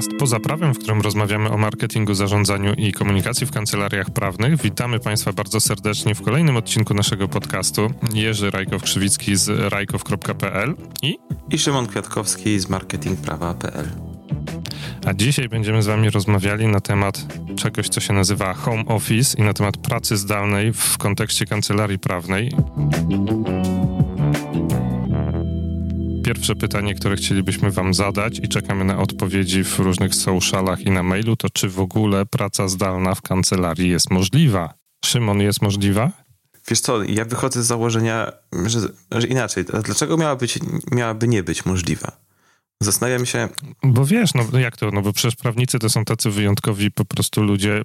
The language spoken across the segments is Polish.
podcast Poza Prawem, w którym rozmawiamy o marketingu, zarządzaniu i komunikacji w kancelariach prawnych. Witamy Państwa bardzo serdecznie w kolejnym odcinku naszego podcastu. Jerzy Rajkow-Krzywicki z rajkow.pl i... I Szymon Kwiatkowski z marketingprawa.pl. A dzisiaj będziemy z Wami rozmawiali na temat czegoś, co się nazywa home office i na temat pracy zdalnej w kontekście kancelarii prawnej. Pierwsze pytanie, które chcielibyśmy Wam zadać i czekamy na odpowiedzi w różnych socialach i na mailu, to czy w ogóle praca zdalna w kancelarii jest możliwa? Szymon, jest możliwa? Wiesz co, ja wychodzę z założenia, że, że inaczej. Dlaczego miałaby, być, miałaby nie być możliwa? Zastanawiam się. Bo wiesz, no jak to? No bo przecież prawnicy to są tacy wyjątkowi po prostu ludzie.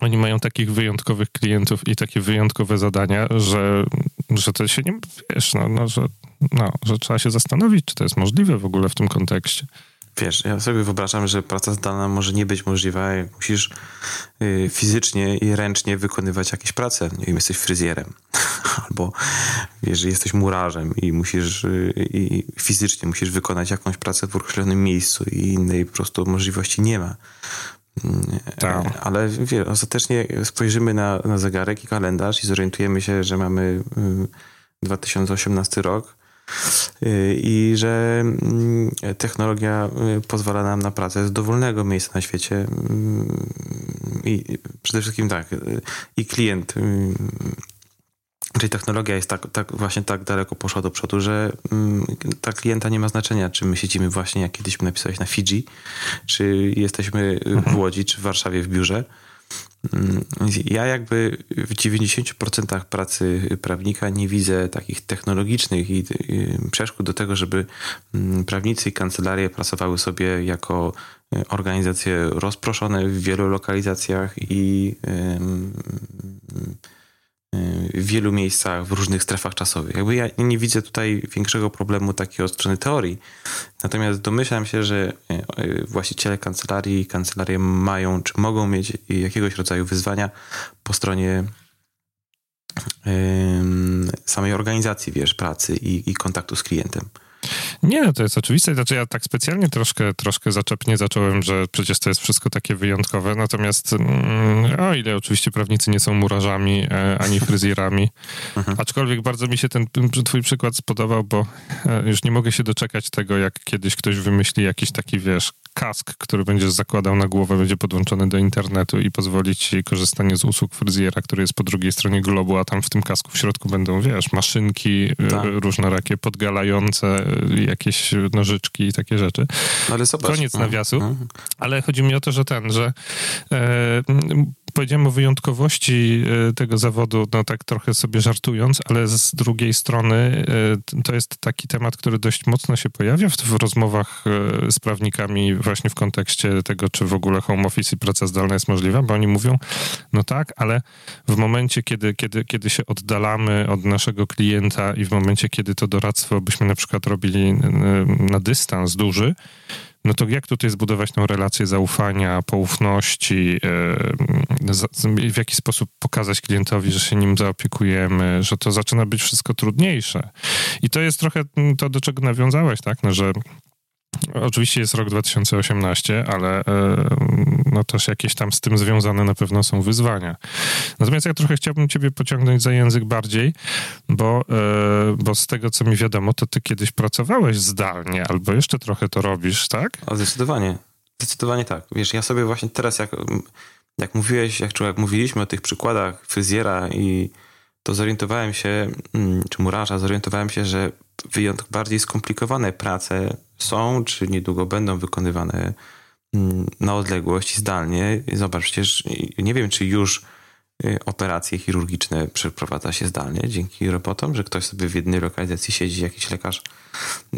Oni mają takich wyjątkowych klientów i takie wyjątkowe zadania, że, że to się nie, wiesz, no, no, że, no, że trzeba się zastanowić, czy to jest możliwe w ogóle w tym kontekście. Wiesz, ja sobie wyobrażam, że praca zdalna może nie być możliwa, jak musisz y, fizycznie i ręcznie wykonywać jakieś prace. Nie wiem, jesteś fryzjerem, albo wiesz, jesteś murarzem i musisz y, i fizycznie musisz wykonać jakąś pracę w określonym miejscu i innej po prostu możliwości nie ma. Tak. Ale wie, ostatecznie spojrzymy na, na zegarek i kalendarz i zorientujemy się, że mamy 2018 rok i że mm, technologia y, pozwala nam na pracę z dowolnego miejsca na świecie mm, i przede wszystkim tak, y, i klient Czyli technologia jest tak, tak, właśnie tak daleko poszła do przodu, że mm, ta klienta nie ma znaczenia, czy my siedzimy właśnie, jak kiedyś napisałeś, na Fidżi, czy jesteśmy w mhm. Łodzi, czy w Warszawie w biurze. Mm, ja jakby w 90% pracy prawnika nie widzę takich technologicznych i przeszkód do tego, żeby mm, prawnicy i kancelarie pracowały sobie jako e, organizacje rozproszone w wielu lokalizacjach i w wielu miejscach, w różnych strefach czasowych. Jakby ja nie widzę tutaj większego problemu takiego od strony teorii. Natomiast domyślam się, że e, właściciele kancelarii i kancelarie mają, czy mogą mieć jakiegoś rodzaju wyzwania po stronie samej organizacji, wiesz, pracy i, i kontaktu z klientem. Nie, to jest oczywiste. Znaczy ja tak specjalnie troszkę, troszkę zaczepnie zacząłem, że przecież to jest wszystko takie wyjątkowe. Natomiast mm, o ile oczywiście prawnicy nie są murarzami e, ani fryzjerami, mhm. aczkolwiek bardzo mi się ten twój przykład spodobał, bo e, już nie mogę się doczekać tego, jak kiedyś ktoś wymyśli jakiś taki, wiesz, kask, który będziesz zakładał na głowę, będzie podłączony do internetu i pozwolić ci korzystanie z usług fryzjera, który jest po drugiej stronie globu, a tam w tym kasku w środku będą, wiesz, maszynki e, tak. różnorakie, podgalające, jakieś nożyczki i takie rzeczy. Ale zobacz. Koniec no. nawiasu. No. Ale chodzi mi o to, że ten, że e, powiedziałem o wyjątkowości e, tego zawodu, no tak trochę sobie żartując, ale z drugiej strony e, to jest taki temat, który dość mocno się pojawia w, w rozmowach e, z prawnikami właśnie w kontekście tego, czy w ogóle home office i praca zdalna jest możliwa, bo oni mówią, no tak, ale w momencie, kiedy, kiedy, kiedy się oddalamy od naszego klienta i w momencie, kiedy to doradztwo byśmy na przykład robili na dystans duży, no to jak tutaj zbudować tą relację zaufania, poufności, w jaki sposób pokazać klientowi, że się nim zaopiekujemy, że to zaczyna być wszystko trudniejsze. I to jest trochę to, do czego nawiązałeś, tak, no, że Oczywiście jest rok 2018, ale e, no też jakieś tam z tym związane na pewno są wyzwania. Natomiast ja trochę chciałbym ciebie pociągnąć za język bardziej, bo, e, bo z tego, co mi wiadomo, to ty kiedyś pracowałeś zdalnie, albo jeszcze trochę to robisz, tak? O, zdecydowanie. Zdecydowanie tak. Wiesz, ja sobie właśnie teraz, jak, jak mówiłeś, jak, jak mówiliśmy o tych przykładach fryzjera i to zorientowałem się, mm, czy murarza, zorientowałem się, że wyjątkowo bardziej skomplikowane prace są, czy niedługo będą wykonywane na odległość zdalnie. Zobacz, przecież nie wiem, czy już Y, operacje chirurgiczne przeprowadza się zdalnie dzięki robotom, że ktoś sobie w jednej lokalizacji siedzi, jakiś lekarz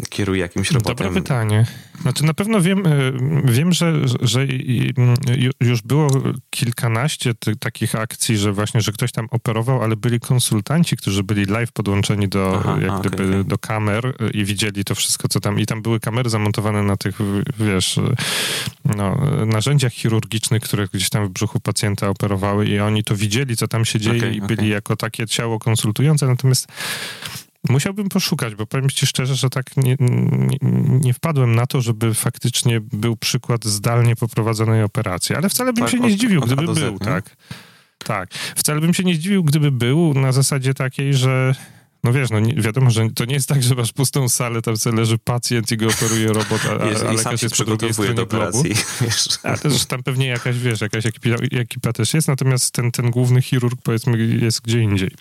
kieruje jakimś robotem. Dobre pytanie. Znaczy na pewno wiem, y, wiem że, że już było kilkanaście takich akcji, że właśnie, że ktoś tam operował, ale byli konsultanci, którzy byli live podłączeni do, Aha, jak gdyby, okay. do kamer y, i widzieli to wszystko, co tam. I tam były kamery zamontowane na tych, wiesz, no, narzędziach chirurgicznych, które gdzieś tam w brzuchu pacjenta operowały i oni to widzieli widzieli, co tam się dzieje okay, i byli jako takie ciało konsultujące, natomiast Musiałbym poszukać, bo powiem ci szczerze, że tak nie, nie, nie, wpadłem na to, żeby faktycznie był przykład zdalnie poprowadzonej operacji, ale wcale bym tak, się nie od, zdziwił, gdyby był, Z, tak. Tak. Wcale bym się nie zdziwił, gdyby był na zasadzie takiej, że no wiesz, no nie, wiadomo, że to nie jest tak, że masz pustą salę, tam sobie leży pacjent i go operuje robot, a, a, a lekarz jest po drugiej stronie do globu. Wiesz. A też tam pewnie jakaś, wiesz, jakaś ekipa, ekipa też jest, natomiast ten, ten główny chirurg, powiedzmy, jest gdzie indziej.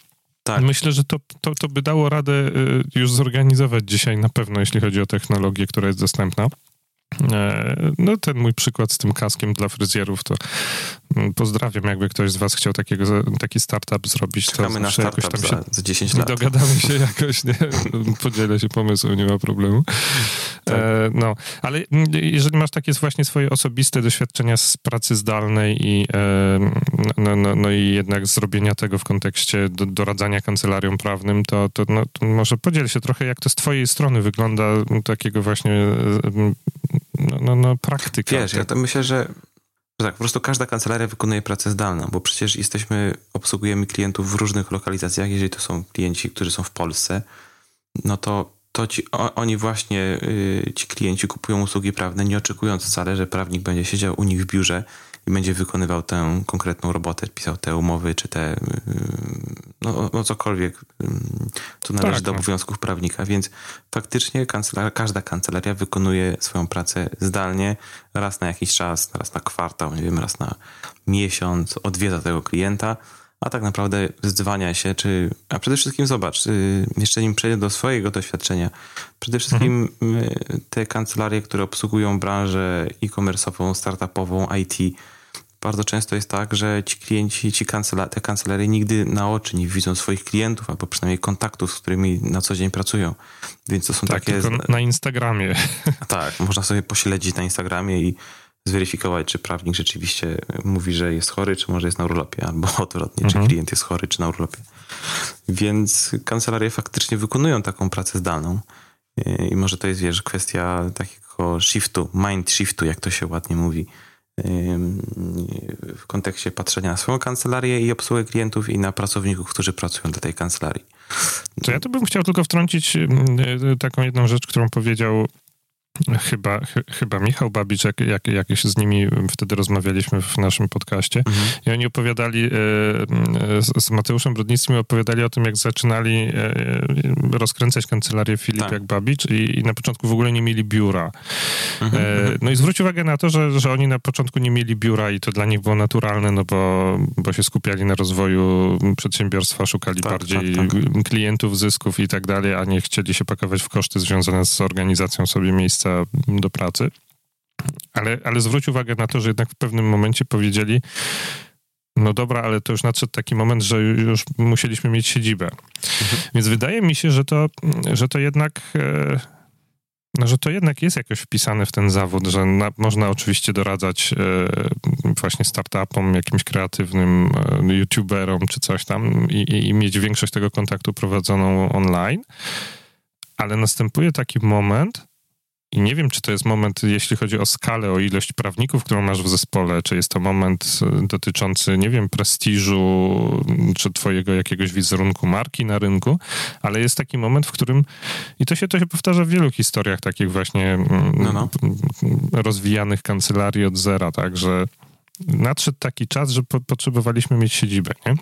Tak. Myślę, że to, to, to by dało radę y, już zorganizować dzisiaj na pewno, jeśli chodzi o technologię, która jest dostępna. E, no ten mój przykład z tym kaskiem dla fryzjerów, to mm, pozdrawiam, jakby ktoś z was chciał takiego, taki startup zrobić. Czekamy to na startup jakoś tam się, za, za 10 lat. Dogadamy się jakoś, nie? podzielę się pomysłem, nie ma problemu. Tak. E, no, ale jeżeli masz takie właśnie swoje osobiste doświadczenia z pracy zdalnej i e, no, no, no, i jednak zrobienia tego w kontekście do, doradzania kancelariom prawnym, to, to, no, to może podziel się trochę, jak to z twojej strony wygląda takiego właśnie e, no, no, praktyka. Wiesz, ja to myślę, że tak, po prostu każda kancelaria wykonuje pracę zdalną, bo przecież jesteśmy, obsługujemy klientów w różnych lokalizacjach. Jeżeli to są klienci, którzy są w Polsce, no to, to ci, o, oni właśnie, yy, ci klienci kupują usługi prawne, nie oczekując wcale, że prawnik będzie siedział u nich w biurze i będzie wykonywał tę konkretną robotę, pisał te umowy, czy te, no, no cokolwiek, co należy tak, do no. obowiązków prawnika. Więc faktycznie kancelaria, każda kancelaria wykonuje swoją pracę zdalnie, raz na jakiś czas, raz na kwartał, nie wiem, raz na miesiąc, odwiedza tego klienta, a tak naprawdę zdzwania się, czy. A przede wszystkim zobacz, y, jeszcze nim przejdę do swojego doświadczenia. Przede wszystkim mhm. Te kancelarie, które obsługują branżę e-commerce'ową, startupową, IT, bardzo często jest tak, że ci klienci, ci kancela te kancelarie nigdy na oczy nie widzą swoich klientów, albo przynajmniej kontaktów, z którymi na co dzień pracują. Więc to są tak, takie. na Instagramie. Tak, można sobie pośledzić na Instagramie i zweryfikować, czy prawnik rzeczywiście mówi, że jest chory, czy może jest na urlopie, albo odwrotnie, mhm. czy klient jest chory, czy na urlopie. Więc kancelarie faktycznie wykonują taką pracę zdalną. I może to jest, wiesz, kwestia takiego shiftu, mind shiftu, jak to się ładnie mówi w kontekście patrzenia na swoją kancelarię i obsługę klientów i na pracowników, którzy pracują dla tej kancelarii. To ja tu bym chciał tylko wtrącić e, taką jedną rzecz, którą powiedział Chyba, ch chyba Michał Babicz, jak, jak, jak z nimi wtedy rozmawialiśmy w naszym podcaście mhm. i oni opowiadali, e, e, z Mateuszem Brodnickim opowiadali o tym, jak zaczynali e, rozkręcać kancelarię Filip tak. jak Babicz i, i, na początku w ogóle nie mieli biura. Mhm, mhm. no i zwróć uwagę na to, że, że oni na początku nie mieli biura i to dla nich było naturalne, no bo, bo się skupiali na rozwoju przedsiębiorstwa, szukali tak, bardziej tak, tak. klientów, zysków i tak dalej, a nie chcieli się pakować w koszty związane z organizacją sobie miejsca miejsca do pracy. Ale, ale zwróć uwagę na to, że jednak w pewnym momencie powiedzieli, no dobra, ale to już nadszedł taki moment, że już musieliśmy mieć siedzibę. Mhm. Więc wydaje mi się, że to, że to jednak. E, no, że to jednak jest jakoś wpisane w ten zawód, że na, można oczywiście doradzać e, właśnie startupom, jakimś kreatywnym e, youtuberom czy coś tam i, i mieć większość tego kontaktu prowadzoną online, ale następuje taki moment, i nie wiem, czy to jest moment, jeśli chodzi o skalę, o ilość prawników, którą masz w zespole, czy jest to moment e, dotyczący, nie wiem, prestiżu, czy twojego jakiegoś wizerunku marki na rynku, ale jest taki moment, w którym, i to się, to się powtarza w wielu historiach takich właśnie mm, no, no. rozwijanych kancelarii od zera, tak, że nadszedł taki czas, że po, potrzebowaliśmy mieć siedzibę, nie?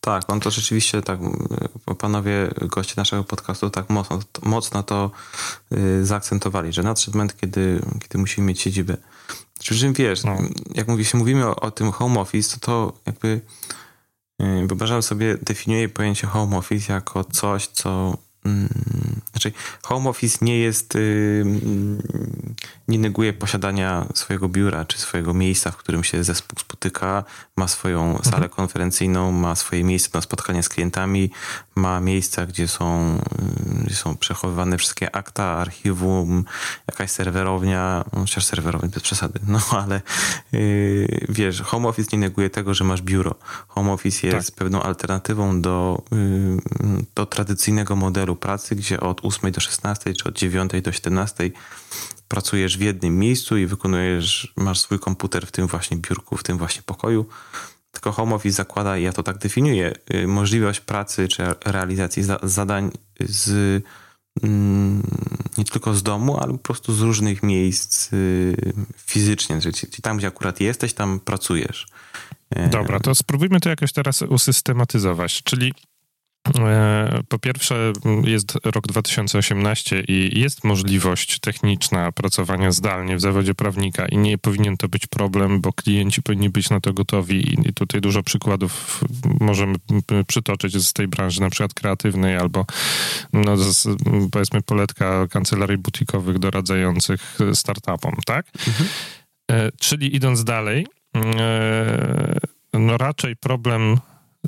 Tak, on to rzeczywiście tak, panowie goście naszego podcastu tak mocno, mocno to y, zaakcentowali, że nadszedł moment, kiedy, kiedy musimy mieć siedzibę. Przy czym wiesz, no. jak mówi, się mówimy o, o, tym home office, to to jakby y, wyobrażam sobie, definiuję pojęcie home office jako coś, co znaczy, home office nie jest, y, mm, nie neguje posiadania swojego biura czy swojego miejsca, w którym się zespół spotyka, ma swoją salę mhm. konferencyjną, ma swoje miejsce na spotkanie z klientami, ma miejsca, gdzie są, y, gdzie są przechowywane wszystkie akta, archiwum, jakaś serwerownia, chociaż serwerownia bez przesady, no ale yy, wiesz, home office nie neguje tego, że masz biuro. Home office jest tak. pewną alternatywą do, do tradycyjnego modelu pracy, gdzie od 8 do 16 czy od 9 do 17 pracujesz w jednym miejscu i wykonujesz, masz swój komputer w tym właśnie biurku, w tym właśnie pokoju, tylko home office zakłada, ja to tak definiuję, y, możliwość pracy czy realizacji zadań z mm, nie tylko z domu, ale po prostu z różnych miejsc y, fizycznie, czyli tam, gdzie akurat jesteś, tam pracujesz. Dobra, to spróbujmy to jakoś teraz usystematyzować, czyli po pierwsze, jest rok 2018 i jest możliwość techniczna pracowania zdalnie w zawodzie prawnika i nie powinien to być problem, bo klienci powinni być na to gotowi i tutaj dużo przykładów możemy przytoczyć z tej branży, na przykład kreatywnej albo no, z, powiedzmy poletka kancelarii butikowych doradzających startupom, tak? Mhm. E, czyli idąc dalej, e, no raczej problem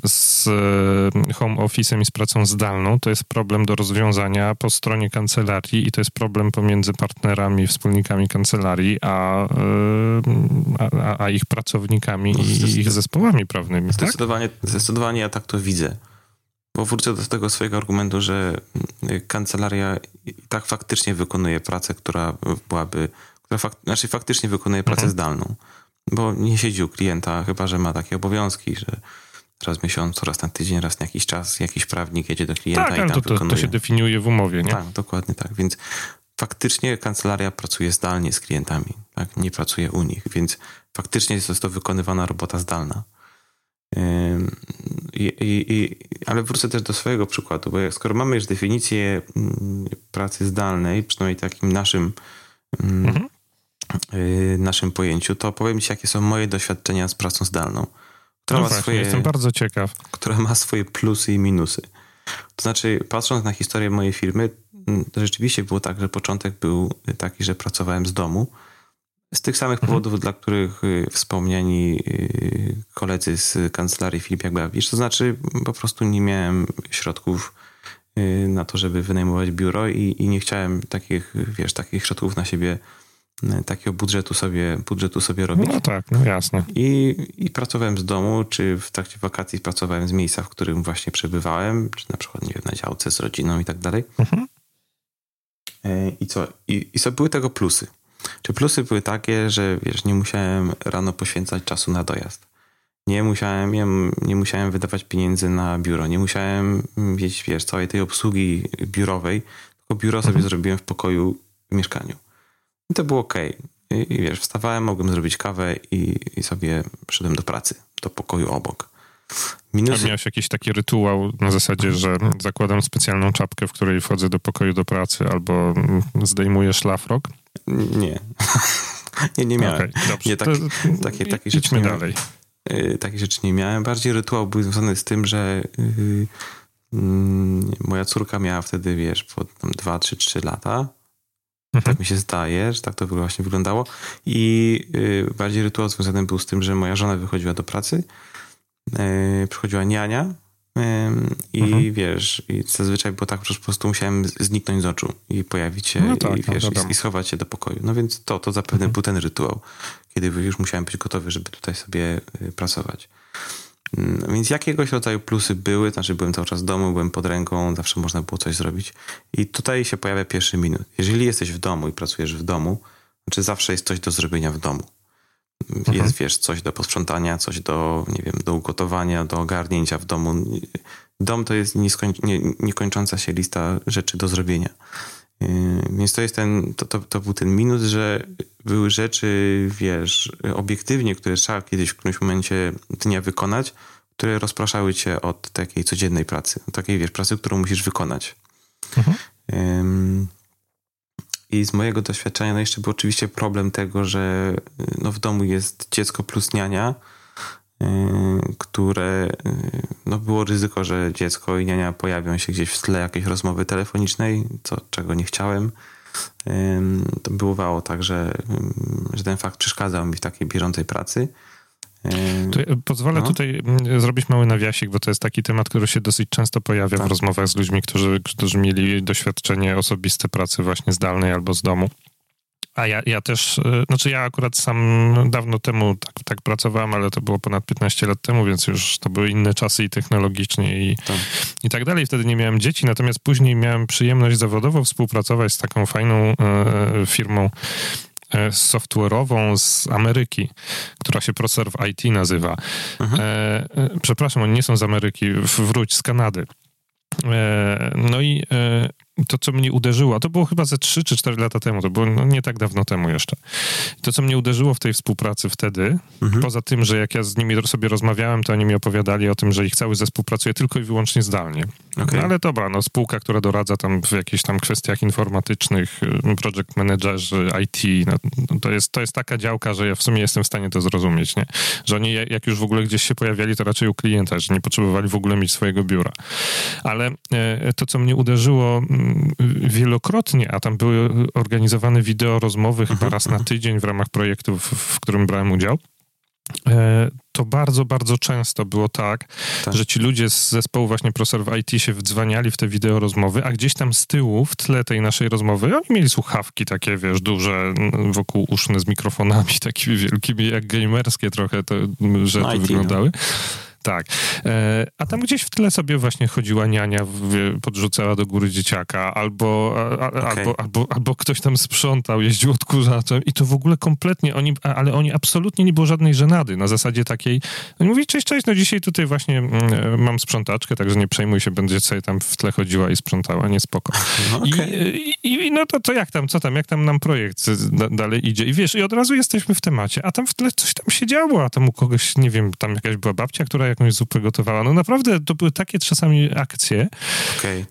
z e, home office'em i z pracą zdalną, to jest problem do rozwiązania po stronie kancelarii i to jest problem pomiędzy partnerami, wspólnikami kancelarii, a, e, a, a ich pracownikami no, i ich zespołami prawnymi. Tak? Zdecydowanie, tak? zdecydowanie ja tak to widzę. Bo wrócę do tego swojego argumentu, że mm, kancelaria i tak faktycznie wykonuje pracę, która byłaby, która fak, znaczy faktycznie wykonuje pracę mhm. zdalną. Bo nie siedzi u klienta, chyba że ma takie obowiązki, że raz w miesiącu, raz na tydzień, raz na jakiś czas jakiś prawnik jedzie do klienta tak, i tam to, to, to się definiuje w umowie, nie? Tak, dokładnie tak. Więc faktycznie kancelaria pracuje zdalnie z klientami, tak? nie pracuje u nich, więc faktycznie jest to wykonywana robota zdalna. I, i, i, ale wrócę też do swojego przykładu, bo skoro mamy już definicję mm, pracy zdalnej, przynajmniej takim naszym, mm, mhm. Y, naszym pojęciu, to powiem Ci, jakie są moje doświadczenia z pracą zdalną która no ma właśnie, swoje, jestem bardzo ciekaw. Która ma swoje plusy i minusy. To znaczy, patrząc na historię mojej firmy, mm, rzeczywiście było tak, że początek był taki, że pracowałem z domu. Z tych samych mhm. powodów, dla których y, wspomniani y, koledzy z kancelarii Filip Jagławicz. To znaczy, po prostu nie miałem środków y, na to, żeby wynajmować biuro i, i nie chciałem takich, wiesz, takich środków na siebie takiego budżetu sobie, budżetu sobie robić. No tak, no jasne. I, I pracowałem z domu, czy w trakcie wakacji pracowałem z miejsca, w którym właśnie przebywałem, czy na przykład, nie wiem, na działce z rodziną i tak dalej. Mhm. E, I co? I, I co były tego plusy? Czy plusy były takie, że wiesz, nie musiałem rano poświęcać czasu na dojazd. Nie musiałem, nie, nie musiałem wydawać pieniędzy na biuro. Nie musiałem mieć, wiesz, całej tej obsługi biurowej, tylko biuro sobie mhm. zrobiłem w pokoju w mieszkaniu. I to było ok. I, I, wiesz, wstawałem, mogłem zrobić kawę i, i sobie szedłem do pracy, do pokoju obok. Minus... A miałeś jakiś taki rytuał na zasadzie, że zakładam specjalną czapkę, w której wchodzę do pokoju do pracy albo zdejmuję szlafrok? Nie. nie, nie miałem. Okay. Nie, taki, to, takie, takie rzeczy nie dalej. Miałem. Takie rzeczy nie miałem. Bardziej rytuał był związany z tym, że yy, yy, moja córka miała wtedy, wiesz, po 2, 3, 3 lata Mhm. Tak mi się zdaje, że tak to właśnie wyglądało. I y, bardziej rytuał związany był z tym, że moja żona wychodziła do pracy, y, przychodziła niania y, i mhm. wiesz, i zazwyczaj było tak, że po prostu musiałem zniknąć z oczu i pojawić się no tak, i, no wiesz, no i, schować się do pokoju. No więc to, to zapewne mhm. był ten rytuał, kiedy już musiałem być gotowy, żeby tutaj sobie pracować. Mm, więc jakiegoś rodzaju plusy były, znaczy byłem cały czas w domu, byłem pod ręką, zawsze można było coś zrobić. I tutaj się pojawia pierwszy minut. Jeżeli jesteś w domu i pracujesz w domu, znaczy zawsze jest coś do zrobienia w domu. Mhm. Jest, wiesz, coś do posprzątania, coś do, nie wiem, do ugotowania, do ogarnięcia w domu. Dom to jest nieskoń, nie, niekończąca się lista rzeczy do zrobienia. Yy, więc to jest ten, to, to, to był ten minus, że były rzeczy, wiesz, obiektywnie, które trzeba kiedyś w którymś momencie dnia wykonać, które rozpraszały cię od takiej codziennej pracy, takiej, wiesz, pracy, którą musisz wykonać. Mhm. I z mojego doświadczenia no jeszcze był oczywiście problem tego, że no w domu jest dziecko plus niania, Y, które y, no było ryzyko, że dziecko i niania pojawią się gdzieś w tle jakiejś rozmowy telefonicznej, co, czego nie chciałem. To bywało tak, że, że ten fakt przeszkadzał mi w takiej bieżącej pracy. pozwolę no. tutaj mm, zrobić mały nawiasik, bo to jest taki temat, który się dosyć często pojawia tak. w rozmowach z ludźmi, którzy, którzy mieli doświadczenie osobiste pracy właśnie zdalnej albo z domu. A ja, ja też, e, znaczy ja akurat sam dawno temu tak, tak pracowałem, ale to było ponad 15 lat temu, więc już to były inne czasy i technologicznie i tak, i tak dalej. Wtedy nie miałem dzieci, natomiast później miałem przyjemność zawodowo współpracować z taką fajną e, firmą e, software'ową z Ameryki, która się ProServe IT nazywa. Mhm. E, przepraszam, oni nie są z Ameryki, wróć z Kanady. No i to, co mnie uderzyło, a to było chyba ze 3 czy 4 lata temu, to było no, nie tak dawno temu jeszcze. To, co mnie uderzyło w tej współpracy wtedy, mhm. poza tym, że jak ja z nimi sobie rozmawiałem, to oni mi opowiadali o tym, że ich cały zespół pracuje tylko i wyłącznie zdalnie. Okay. No, ale dobra, no spółka, która doradza tam w jakichś tam kwestiach informatycznych, y, project managerzy, IT, no, to, jest, to jest taka działka, że ja w sumie jestem w stanie to zrozumieć, nie? Że oni jak już w ogóle gdzieś się pojawiali, to raczej u klienta, że nie potrzebowali w ogóle mieć swojego biura. Ale e, to, co mnie uderzyło wielokrotnie, a tam były organizowane wideo rozmowy chyba mhm, raz na mhm. tydzień w ramach projektu, w, którym brałem udział to bardzo, bardzo często było tak, tak, że ci ludzie z zespołu właśnie ProServe IT się wdzwaniali w te wideo rozmowy, a gdzieś tam z tyłu, w tle tej naszej rozmowy, oni mieli słuchawki takie, wiesz, duże, wokół uszne z mikrofonami takimi wielkimi, jak gamerskie trochę te rzeczy no, wyglądały. No. Tak. E, a tam gdzieś w tle sobie właśnie chodziła niania, podrzucała do góry dzieciaka, albo, okay. albo, albo, albo ktoś tam sprzątał, jeździł odkurzaczem i to w ogóle kompletnie, oni, ale oni absolutnie nie było żadnej żenady. Na zasadzie takiej, oni mówi, cześć, cześć, no dzisiaj tutaj właśnie mm, mam sprzątaczkę, także nie przejmuj się, będzie sobie tam w tle chodziła i sprzątała, nie spoko. No, okay. I, I, no to, to jak tam, co tam, jak tam nam projekt dalej idzie? I wiesz, i od razu jesteśmy w temacie, a tam w tle coś tam się działo, a tam u kogoś, nie wiem, tam jakaś była babcia, która jakąś zupę gotowała. No naprawdę to były takie czasami akcje. Okay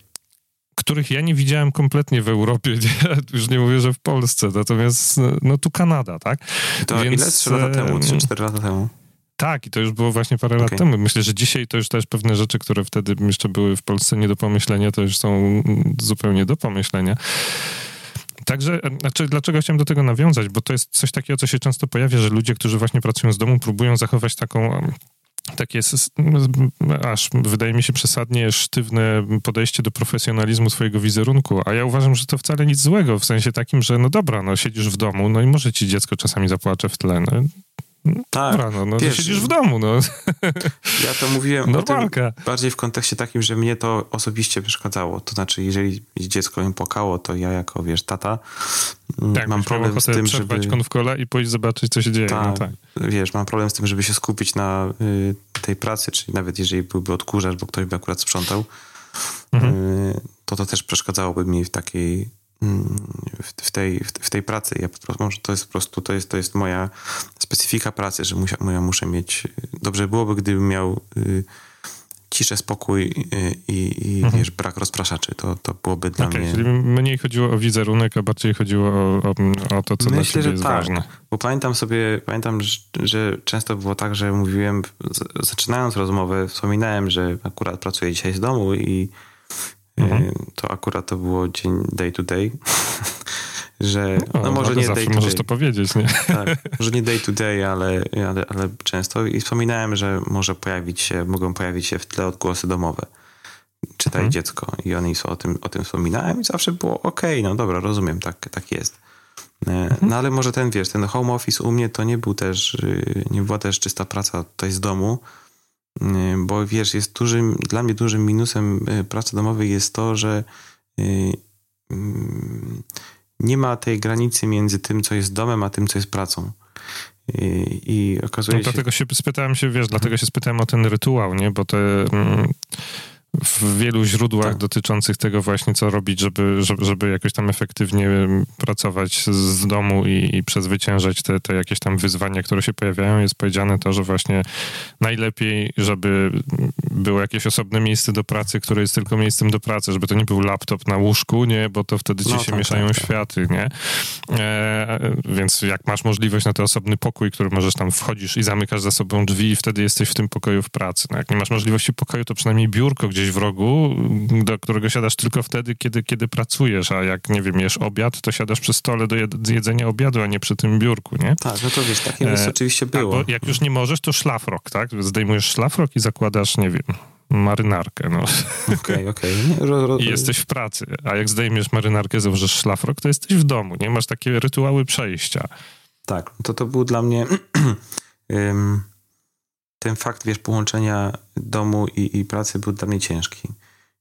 których ja nie widziałem kompletnie w Europie, już nie mówię, że w Polsce, natomiast no tu Kanada, tak? To Więc, ile? Trzy lata temu? Trzy, cztery lata temu? Tak, i to już było właśnie parę okay. lat temu. Myślę, że dzisiaj to już też pewne rzeczy, które wtedy jeszcze były w Polsce nie do pomyślenia, to już są zupełnie do pomyślenia. Także, znaczy, dlaczego chciałem do tego nawiązać? Bo to jest coś takiego, co się często pojawia, że ludzie, którzy właśnie pracują z domu, próbują zachować taką takie aż wydaje mi się przesadnie sztywne podejście do profesjonalizmu swojego wizerunku, a ja uważam, że to wcale nic złego, w sensie takim, że no dobra, no siedzisz w domu, no i może ci dziecko czasami zapłacze w tle, no, tak, Dobra, no, no wiesz, siedzisz w domu, no. Ja to mówiłem bardziej w kontekście takim, że mnie to osobiście przeszkadzało. To znaczy, jeżeli dziecko im płakało, to ja jako, wiesz, tata mm, tak, mam problem z tym, żeby... konwkola i pójść zobaczyć, co się dzieje. Ta, no, tak. Wiesz, mam problem z tym, żeby się skupić na y, tej pracy, czyli nawet jeżeli byłby odkurzacz, bo ktoś by akurat sprzątał, mhm. y, to to też przeszkadzałoby mi w takiej w tej, w tej pracy. Ja po prostu, może to jest po prostu, to jest, to jest moja specyfika pracy, że musia, ja muszę mieć, dobrze byłoby, gdybym miał y, ciszę, spokój y, i, i mhm. wiesz, brak rozpraszaczy. To, to byłoby dla okay, mnie... Czyli mniej chodziło o wizerunek, a bardziej chodziło o, o, o to, co Myślę, dla ciebie jest tak, ważne. Bo pamiętam sobie, pamiętam, że, że często było tak, że mówiłem, zaczynając rozmowę, wspominałem, że akurat pracuję dzisiaj z domu i Mhm. Y, to akurat to było dzień day to day. że no, no może nie day to możesz day. to powiedzieć, nie? Tak, może nie day to day, ale, ale, ale często. I wspominałem, że może pojawić się, mogą pojawić się w tle odgłosy domowe. Czytaj mhm. dziecko. I oni o tym, o tym wspominałem i zawsze było ok, no dobra, rozumiem, tak, tak jest. Y, mhm. No ale może ten, wiesz, ten home office u mnie to nie był też, y, nie była też czysta praca tutaj z domu, bo wiesz, jest dużym, dla mnie dużym minusem y, pracy domowej jest to, że y, mm, nie ma tej granicy między tym, co jest domem, a tym, co jest pracą. I okazuje no, się... Dlatego się spytałem się, wiesz, dlatego się spytałem o ten rytuał, nie? Bo te... Mm, w wielu źródłach tak. dotyczących tego właśnie, co robić, żeby, żeby, żeby jakoś tam efektywnie pracować z domu i, i przezwyciężać te, te jakieś tam wyzwania, które się pojawiają, jest powiedziane to, że właśnie najlepiej, żeby było jakieś osobne miejsce do pracy, które jest tylko miejscem do pracy, żeby to nie był laptop na łóżku, nie, bo to wtedy ci no, się tak, mieszają tak, tak. światy, nie? E, więc jak masz możliwość na ten osobny pokój, który możesz tam wchodzisz i zamykasz za sobą drzwi i wtedy jesteś w tym pokoju w pracy. No, jak nie masz możliwości pokoju, to przynajmniej biurko, gdzie gdzieś w rogu, do którego siadasz tylko wtedy, kiedy, kiedy pracujesz, a jak, nie wiem, jesz obiad, to siadasz przy stole do jedzenia obiadu, a nie przy tym biurku, nie? Tak, no to wiesz, takie miejsce e, oczywiście było. Albo jak już nie możesz, to szlafrok, tak? Zdejmujesz szlafrok i zakładasz, nie wiem, marynarkę, no. Okej, okay, okej. Okay. I jesteś w pracy, a jak zdejmiesz marynarkę, założysz szlafrok, to jesteś w domu, nie? Masz takie rytuały przejścia. Tak, to to był dla mnie... ten fakt, wiesz, połączenia domu i, i pracy był dla mnie ciężki.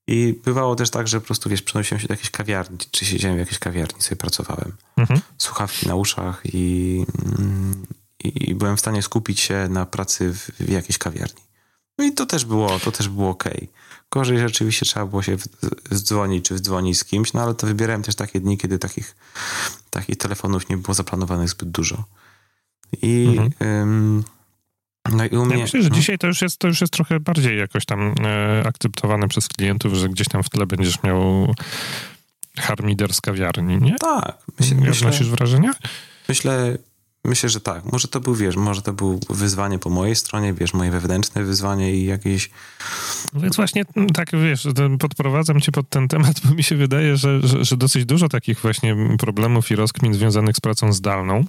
I bywało też tak, że po prostu, wiesz, przenosiłem się do jakiejś kawiarni, czy siedziałem w jakiejś kawiarni, sobie pracowałem. Mhm. Słuchawki na uszach i, mm, i, i, byłem w stanie skupić się na pracy w, w jakiejś kawiarni. No i to też było, to też było okej. Okay. Gorzej rzeczywiście trzeba było się zdzwonić, czy wdzwonić z kimś, no ale to wybierałem też takie dni, kiedy takich, takich telefonów nie było zaplanowanych zbyt dużo. I mhm. No i ja myślę, że no. dzisiaj to już, jest, to już jest trochę bardziej jakoś tam e, akceptowane przez klientów, że gdzieś tam w tle będziesz miał harmider z kawiarni, nie? Tak. Myślę, Odnosisz wrażenia? Myślę, Myślę, że tak. Może to był, wiesz, może to był wyzwanie po mojej stronie, wiesz, moje wewnętrzne wyzwanie i jakieś... Więc właśnie tak, wiesz, podprowadzam cię pod ten temat, bo mi się wydaje, że, że, że dosyć dużo takich właśnie problemów i rozkmin związanych z pracą zdalną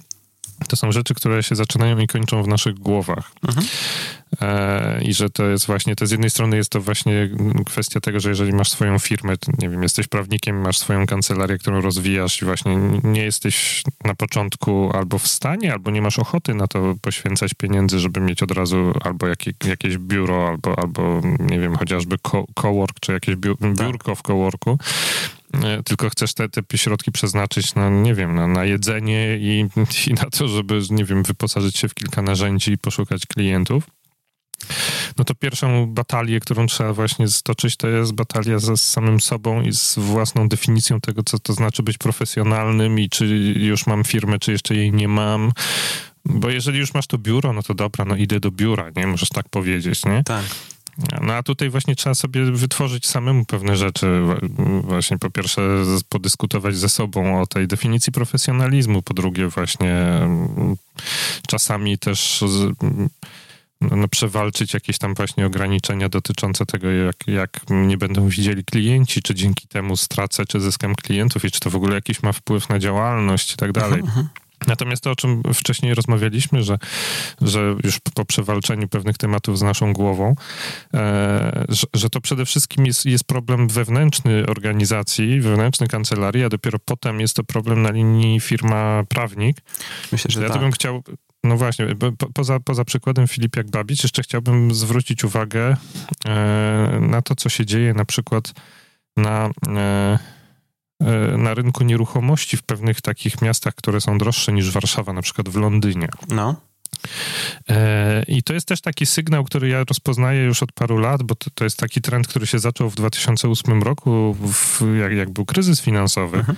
to są rzeczy, które się zaczynają i kończą w naszych głowach. Mhm. E, I że to jest właśnie, to z jednej strony jest to właśnie kwestia tego, że jeżeli masz swoją firmę, nie wiem, jesteś prawnikiem, masz swoją kancelarię, którą rozwijasz i właśnie nie jesteś na początku albo w stanie, albo nie masz ochoty na to poświęcać pieniędzy, żeby mieć od razu albo jakie, jakieś biuro, albo, albo nie wiem, chociażby cowork, czy jakieś tak. biurko tak. w coworku, tylko chcesz te, te środki przeznaczyć na, nie wiem, na, na jedzenie i, i na to, żeby, nie wiem, wyposażyć się w kilka narzędzi i poszukać klientów, no to pierwszą batalię, którą trzeba właśnie stoczyć, to jest batalia ze samym sobą i z własną definicją tego, co to znaczy być profesjonalnym i czy już mam firmę, czy jeszcze jej nie mam. Bo jeżeli już masz to biuro, no to dobra, no idę do biura, nie? Możesz tak powiedzieć, nie? Tak. No a tutaj właśnie trzeba sobie wytworzyć samemu pewne rzeczy. Właśnie po pierwsze podyskutować ze sobą o tej definicji profesjonalizmu, po drugie właśnie mm, czasami też no, no, przewalczyć jakieś tam właśnie ograniczenia dotyczące tego, jak, jak nie będą widzieli klienci, czy dzięki temu stracę, czy zyskam klientów i czy to w ogóle jakiś ma wpływ na działalność i tak dalej. Mhm, mhm. Natomiast to, o czym wcześniej rozmawialiśmy, że, że już po przewalczeniu pewnych tematów z naszą głową, e, że, że, to przede wszystkim jest, jest problem wewnętrzny organizacji, wewnętrzny kancelarii, a dopiero potem jest to problem na linii firma-prawnik. Myślę, że ja tak. to bym chciał no właśnie, po, poza, poza przykładem Filipiak Babic, jeszcze chciałbym zwrócić uwagę e, na to, co się dzieje na przykład na, e, na rynku nieruchomości w pewnych takich miastach, które są droższe niż Warszawa, na przykład w Londynie. No. E, I to jest też taki sygnał, który ja rozpoznaję już od paru lat, bo to, to jest taki trend, który się zaczął w 2008 roku, w, jak, jak był kryzys finansowy. Mhm.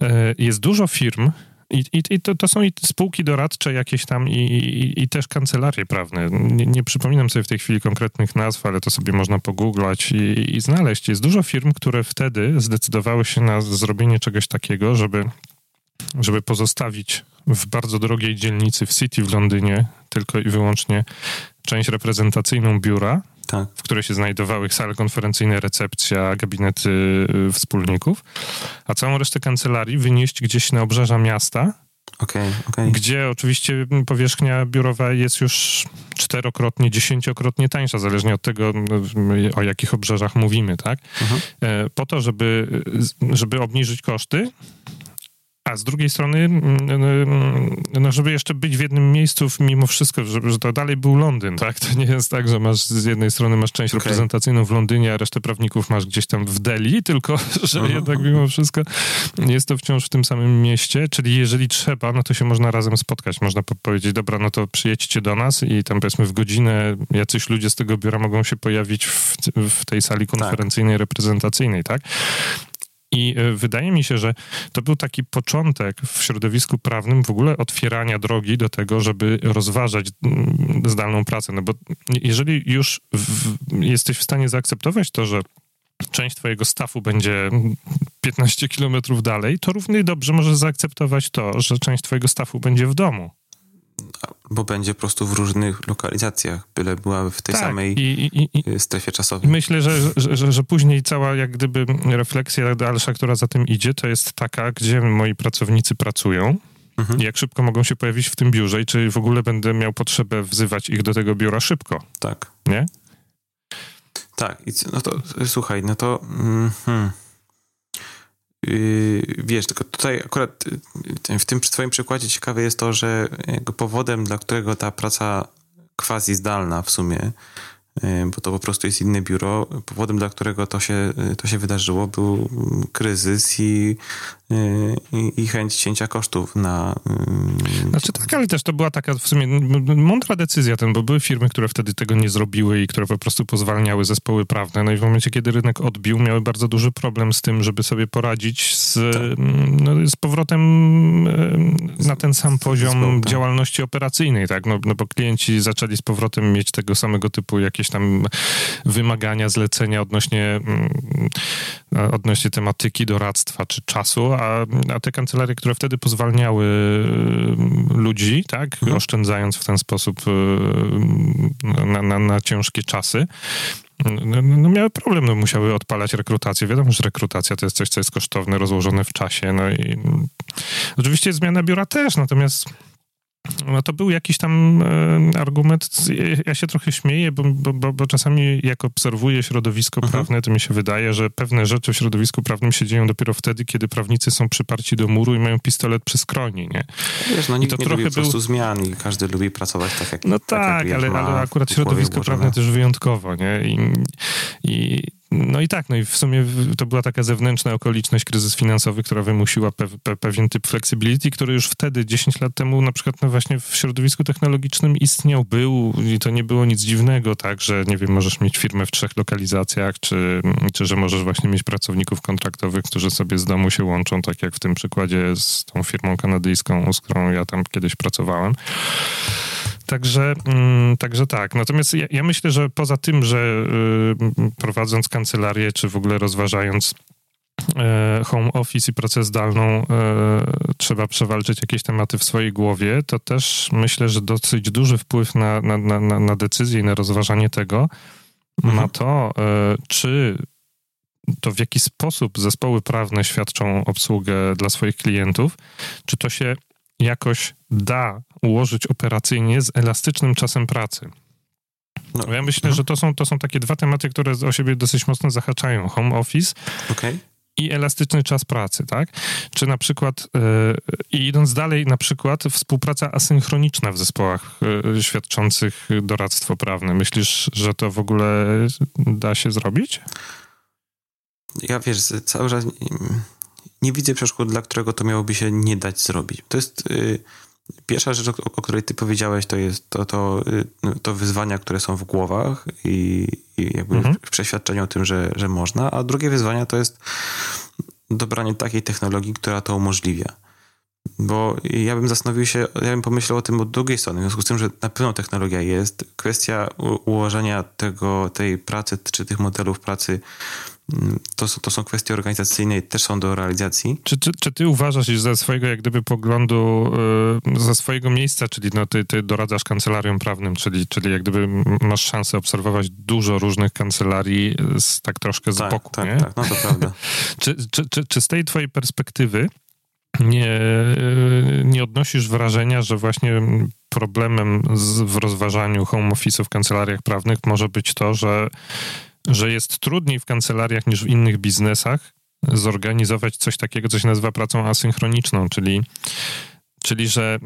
E, jest dużo firm, i, i, i to, to, są i spółki doradcze jakieś tam i, i, i też kancelarie prawne. Nie, nie, przypominam sobie w tej chwili konkretnych nazw, ale to sobie można pogooglać i, i znaleźć. Jest dużo firm, które wtedy zdecydowały się na zrobienie czegoś takiego, żeby, żeby pozostawić w bardzo drogiej dzielnicy w City w Londynie tylko i wyłącznie część reprezentacyjną biura, tak. w której się znajdowały sale konferencyjne, recepcja, gabinety y, wspólników, a całą resztę kancelarii wynieść gdzieś na obrzeża miasta, Okay, okay. Gdzie oczywiście powierzchnia biurowa jest już czterokrotnie, dziesięciokrotnie tańsza, zależnie od tego, o jakich obrzeżach mówimy, tak? Uh mhm. -huh. Po to, żeby, żeby obniżyć koszty, a z drugiej strony, mm, mm, no żeby jeszcze być w jednym miejscu mimo wszystko, żeby, że to dalej był Londyn, tak? To nie jest tak, że masz z jednej strony masz część okay. reprezentacyjną w Londynie, a resztę prawników masz gdzieś tam w Delhi, tylko że -huh. jednak mimo wszystko jest to wciąż w tym samym mieście, czyli jeżeli trzeba, no to się można razem spotkać. Można powiedzieć, dobra, no to przyjedźcie do nas i tam powiedzmy w godzinę jacyś ludzie z tego biura mogą się pojawić w, w tej sali tak. konferencyjnej, tak. reprezentacyjnej, tak? I e, wydaje mi się, że to był taki początek w środowisku prawnym w ogóle otwierania drogi do tego, żeby rozważać mm, zdalną pracę. No bo jeżeli już w, jesteś w stanie zaakceptować to, że część twojego stafu będzie 15 kilometrów dalej, to równie dobrze możesz zaakceptować to, że część twojego stafu będzie w domu bo będzie po prostu w różnych lokalizacjach, byle była w tej tak, samej i, i, strefie czasowej. Myślę, że, że, że, że, później cała jak gdyby refleksja dalsza, która za tym idzie, to jest taka, gdzie moi pracownicy pracują, mhm. jak szybko mogą się pojawić w tym biurze i czy w ogóle będę miał potrzebę wzywać ich do tego biura szybko. Tak. Nie? Tak. I no to słuchaj, no to... Mm, hmm. Yy, wiesz, tylko tutaj akurat yy, w tym twoim przykładzie ciekawe jest to, że powodem, dla którego ta praca quasi zdalna w sumie bo to po prostu jest inne biuro. Powodem, dla którego to się, to się wydarzyło, był kryzys i, i, i chęć cięcia kosztów na... Znaczy tak, ale też to była taka w sumie mądra decyzja ten, bo były firmy, które wtedy tego nie zrobiły i które po prostu pozwalniały zespoły prawne. No i w momencie, kiedy rynek odbił, miały bardzo duży problem z tym, żeby sobie poradzić z, tak. no, z powrotem na ten sam poziom tak. działalności operacyjnej, tak? No, no bo klienci zaczęli z powrotem mieć tego samego typu jakieś tam wymagania, zlecenia odnośnie, mm, odnośnie tematyki doradztwa czy czasu, a, a te kancelarie, które wtedy pozwalniały mm, ludzi, tak? Mhm. Oszczędzając w ten sposób y, na, na, na ciężkie czasy, no, no, no, miały problem, no musiały odpalać rekrutację. Wiadomo, że rekrutacja to jest coś, co jest kosztowne, rozłożone w czasie. No i oczywiście zmiana biura też, natomiast no to był jakiś tam e, argument. Ja się trochę śmieję, bo, bo, bo czasami jak obserwuję środowisko mhm. prawne, to mi się wydaje, że pewne rzeczy w środowisku prawnym się dzieją dopiero wtedy, kiedy prawnicy są przyparci do muru i mają pistolet przy skroni, nie? Wiesz, no nikt I to nie trochę lubi po prostu zmian i każdy lubi pracować tak, jak No tak, tak jak ale, ale akurat środowisko prawne też wyjątkowo, nie? I, i no i tak, no i w sumie to była taka zewnętrzna okoliczność, kryzys finansowy, która wymusiła pe, pe, pewien typ flexibility, który już wtedy, 10 lat temu, na przykład no właśnie w środowisku technologicznym istniał, był i to nie było nic dziwnego, tak, że nie wiem, możesz mieć firmę w trzech lokalizacjach, czy, czy że możesz właśnie mieć pracowników kontraktowych, którzy sobie z domu się łączą, tak jak w tym przykładzie z tą firmą kanadyjską, z którą ja tam kiedyś pracowałem. Także, mm, także tak. Natomiast ja, ja, myślę, że poza tym, że y, prowadząc kancelarię, czy w ogóle rozważając e, home office i pracę zdalną, e, trzeba przewalczyć jakieś tematy w swojej głowie, to też myślę, że dosyć duży wpływ na, na, na, na decyzję i na rozważanie tego mhm. ma to, e, czy to w jaki sposób zespoły prawne świadczą obsługę dla swoich klientów, czy to się jakoś da ułożyć operacyjnie z elastycznym czasem pracy. No, ja myślę, że to są, to są takie dwa tematy, które o siebie dosyć mocno zahaczają. Home office okay. i elastyczny czas pracy, tak? Czy na przykład, yy, i idąc dalej, na przykład współpraca asynchroniczna w zespołach yy, świadczących doradztwo prawne. Myślisz, że to w ogóle da się zrobić? Ja wiesz, cały czas nie widzę przeszkód, dla którego to miałoby się nie dać zrobić. To jest y, pierwsza rzecz, o, o, której ty powiedziałeś, to jest to, to, y, to wyzwania, które są w głowach i, i jakby mhm. w przeświadczeniu o tym, że, że można, a drugie wyzwanie to jest dobranie takiej technologii, która to umożliwia. Bo ja bym zastanowił się, ja bym pomyślał o tym od drugiej strony, w związku z tym, że na pewno technologia jest. Kwestia ułożenia tego, tej pracy, czy tych modelów pracy to, to są kwestie organizacyjne i też są do realizacji. Czy, czy, czy ty uważasz, że ze swojego jak gdyby poglądu, yy, ze swojego miejsca, czyli no, ty, ty doradzasz kancelariom prawnym, czyli, czyli jak gdyby masz szansę obserwować dużo różnych kancelarii z, tak troszkę z tak, boku, tak, nie? Tak, no to prawda. czy, czy, czy, czy z tej twojej perspektywy nie, y, nie odnosisz wrażenia, że właśnie problemem z, w rozważaniu home office'u w kancelariach prawnych może być to, że że jest trudniej w kancelariach niż w innych biznesach zorganizować coś takiego, co się nazywa pracą asynchroniczną, czyli, czyli że,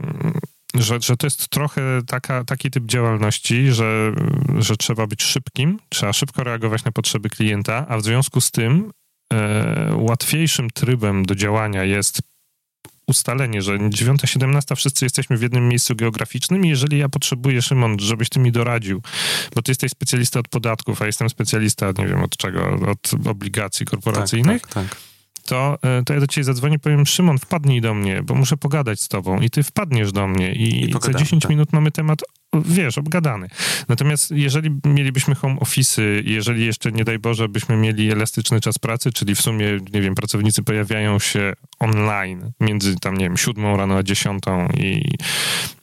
że, że to jest trochę taka, taki typ działalności, że, że trzeba być szybkim, trzeba szybko reagować na potrzeby klienta, a w związku z tym e, łatwiejszym trybem do działania jest ustalenie, że 9-17 wszyscy jesteśmy w jednym miejscu geograficznym i jeżeli ja potrzebuję, Szymon, żebyś ty mi doradził, bo ty jesteś specjalista od podatków, a jestem specjalista, nie wiem od czego, od obligacji korporacyjnych, tak, tak, tak. To, e, to ja do ciebie zadzwonię powiem, Szymon, wpadnij do mnie, bo muszę pogadać z tobą i ty wpadniesz do mnie i, I za 10 tak. minut mamy temat wiesz, obgadany. Natomiast jeżeli mielibyśmy home office'y, jeżeli jeszcze, nie daj Boże, byśmy mieli elastyczny czas pracy, czyli w sumie, nie wiem, pracownicy pojawiają się online między tam, nie wiem, siódmą rano a dziesiątą i,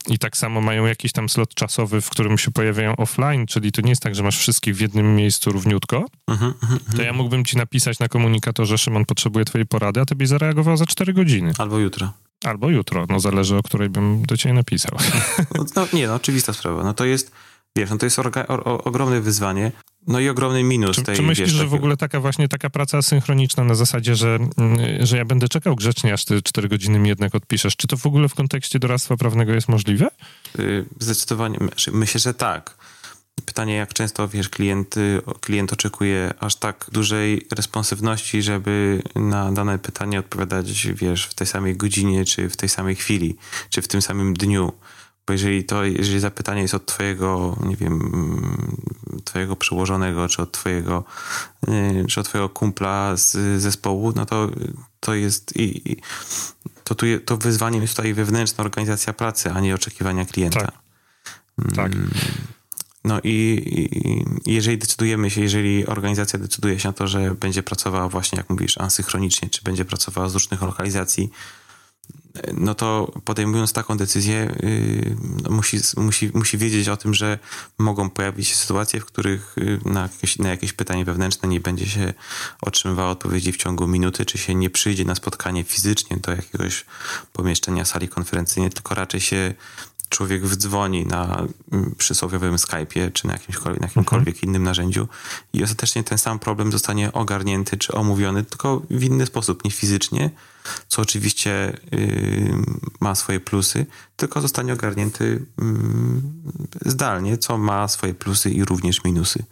i tak samo mają jakiś tam slot czasowy, w którym się pojawiają offline, czyli to nie jest tak, że masz wszystkich w jednym miejscu równiutko, uh-huh, uh-huh. to ja mógłbym ci napisać na komunikatorze, Szymon potrzebuje twojej porady, a byś zareagował za cztery godziny. Albo jutro. Albo jutro, no zależy, o której bym do ciebie napisał. No, no, nie, no oczywista sprawa. No to jest, wiesz, no to jest orga, o, o, ogromne wyzwanie, no i ogromny minus czy, tej... Czy myślisz, wiesz, że w ogóle taka właśnie taka praca synchroniczna na zasadzie, że, mm, że ja będę czekał grzecznie, aż ty cztery godziny mi jednak odpiszesz, czy to w ogóle w kontekście doradztwa prawnego jest możliwe? Y, zdecydowanie, myślę, że tak. Pytanie, jak często, wiesz, klient, klient oczekuje aż tak dużej responsywności, żeby na dane pytanie odpowiadać, wiesz, w tej samej godzinie, czy w tej samej chwili, czy w tym samym dniu. Bo jeżeli to, jeżeli zapytanie jest od twojego, nie wiem, twojego przełożonego, czy od twojego, y, czy od twojego kumpla z zespołu, no to to jest i, to, tu, to wyzwaniem jest tutaj wewnętrzna organizacja pracy, a nie oczekiwania klienta. Tak. tak. No i, i, jeżeli decydujemy się, jeżeli organizacja decyduje się na to, że będzie pracowała właśnie, jak mówisz, asynchronicznie, czy będzie pracowała z różnych lokalizacji, no to podejmując taką decyzję, yy, musi, musi, musi wiedzieć o tym, że mogą pojawić się sytuacje, w których yy, na, jakieś, na jakieś pytanie wewnętrzne nie będzie się otrzymywało odpowiedzi w ciągu minuty, czy się nie przyjdzie na spotkanie fizycznie do jakiegoś pomieszczenia sali konferencyjnej, tylko raczej się człowiek wdzwoni na mm, przysłowiowym Skype'ie czy na, jakimś, na jakimkolwiek mhm. innym narzędziu i ostatecznie ten sam problem zostanie ogarnięty czy omówiony, tylko w inny sposób, nie fizycznie, co oczywiście yy, ma swoje plusy, tylko zostanie ogarnięty yy, zdalnie, co ma swoje plusy i również minusy.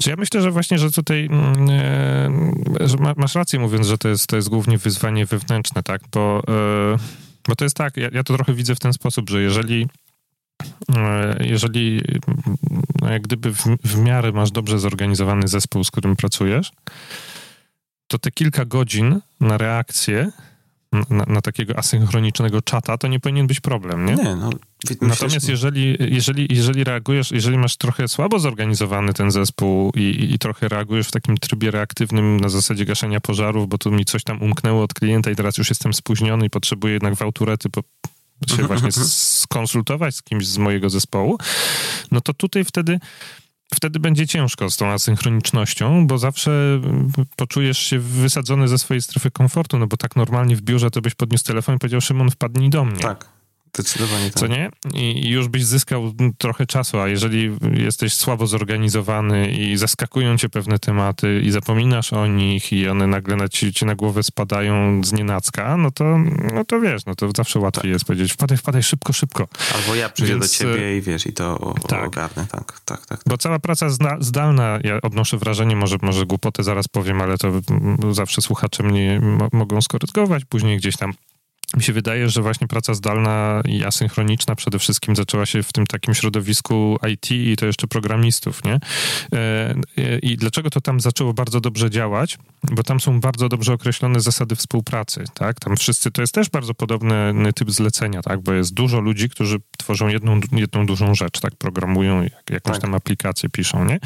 Czy ja myślę, że właśnie, że tutaj yy, że masz rację mówiąc, że to jest, to jest głównie wyzwanie wewnętrzne, tak, bo yy, bo to jest tak, ja, ja to trochę widzę w ten sposób, że jeżeli e, jeżeli no jak gdyby w, w miarę masz dobrze zorganizowany zespół, z którym pracujesz, to te kilka godzin na reakcję na, na, takiego asynchronicznego czata, to nie powinien być problem, nie? Nie, no. Natomiast jeżeli, jeżeli, jeżeli reagujesz, jeżeli masz trochę słabo zorganizowany ten zespół i, i trochę reagujesz w takim trybie reaktywnym na zasadzie gaszenia pożarów, bo tu mi coś tam umknęło od klienta i teraz już jestem spóźniony i potrzebuję jednak w autorety po, się mhm, właśnie mhm. skonsultować z kimś z mojego zespołu, no to tutaj wtedy wtedy będzie ciężko z tą asynchronicznością, bo zawsze poczujesz się wysadzony ze swojej strefy komfortu, no bo tak normalnie w biurze to byś podniósł telefon i powiedział, Szymon, wpadnij do mnie. Tak. Zdecydowanie tak. Co nie? I już byś zyskał trochę czasu, a jeżeli jesteś słabo zorganizowany i zaskakują cię pewne tematy i zapominasz o nich i one nagle na ci, ci na głowę spadają z nienacka, no to, no to wiesz, no to zawsze łatwiej tak. jest powiedzieć wpadaj, wpadaj szybko, szybko. Albo ja przyjdę Więc, do ciebie i wiesz, i to tak. ogarnę, tak, tak, tak. Bo cała praca zdalna, ja odnoszę wrażenie, może, może głupotę zaraz powiem, ale to zawsze słuchacze mnie mogą skorygować później gdzieś tam mi się wydaje, że właśnie praca zdalna i asynchroniczna przede wszystkim zaczęła się w tym takim środowisku IT i to jeszcze programistów, nie? E, I dlaczego to tam zaczęło bardzo dobrze działać? Bo tam są bardzo dobrze określone zasady współpracy, tak? Tam wszyscy, to jest też bardzo podobny typ zlecenia, tak? Bo jest dużo ludzi, którzy tworzą jedną, jedną dużą rzecz, tak? Programują jakąś tak. tam aplikację, piszą, nie?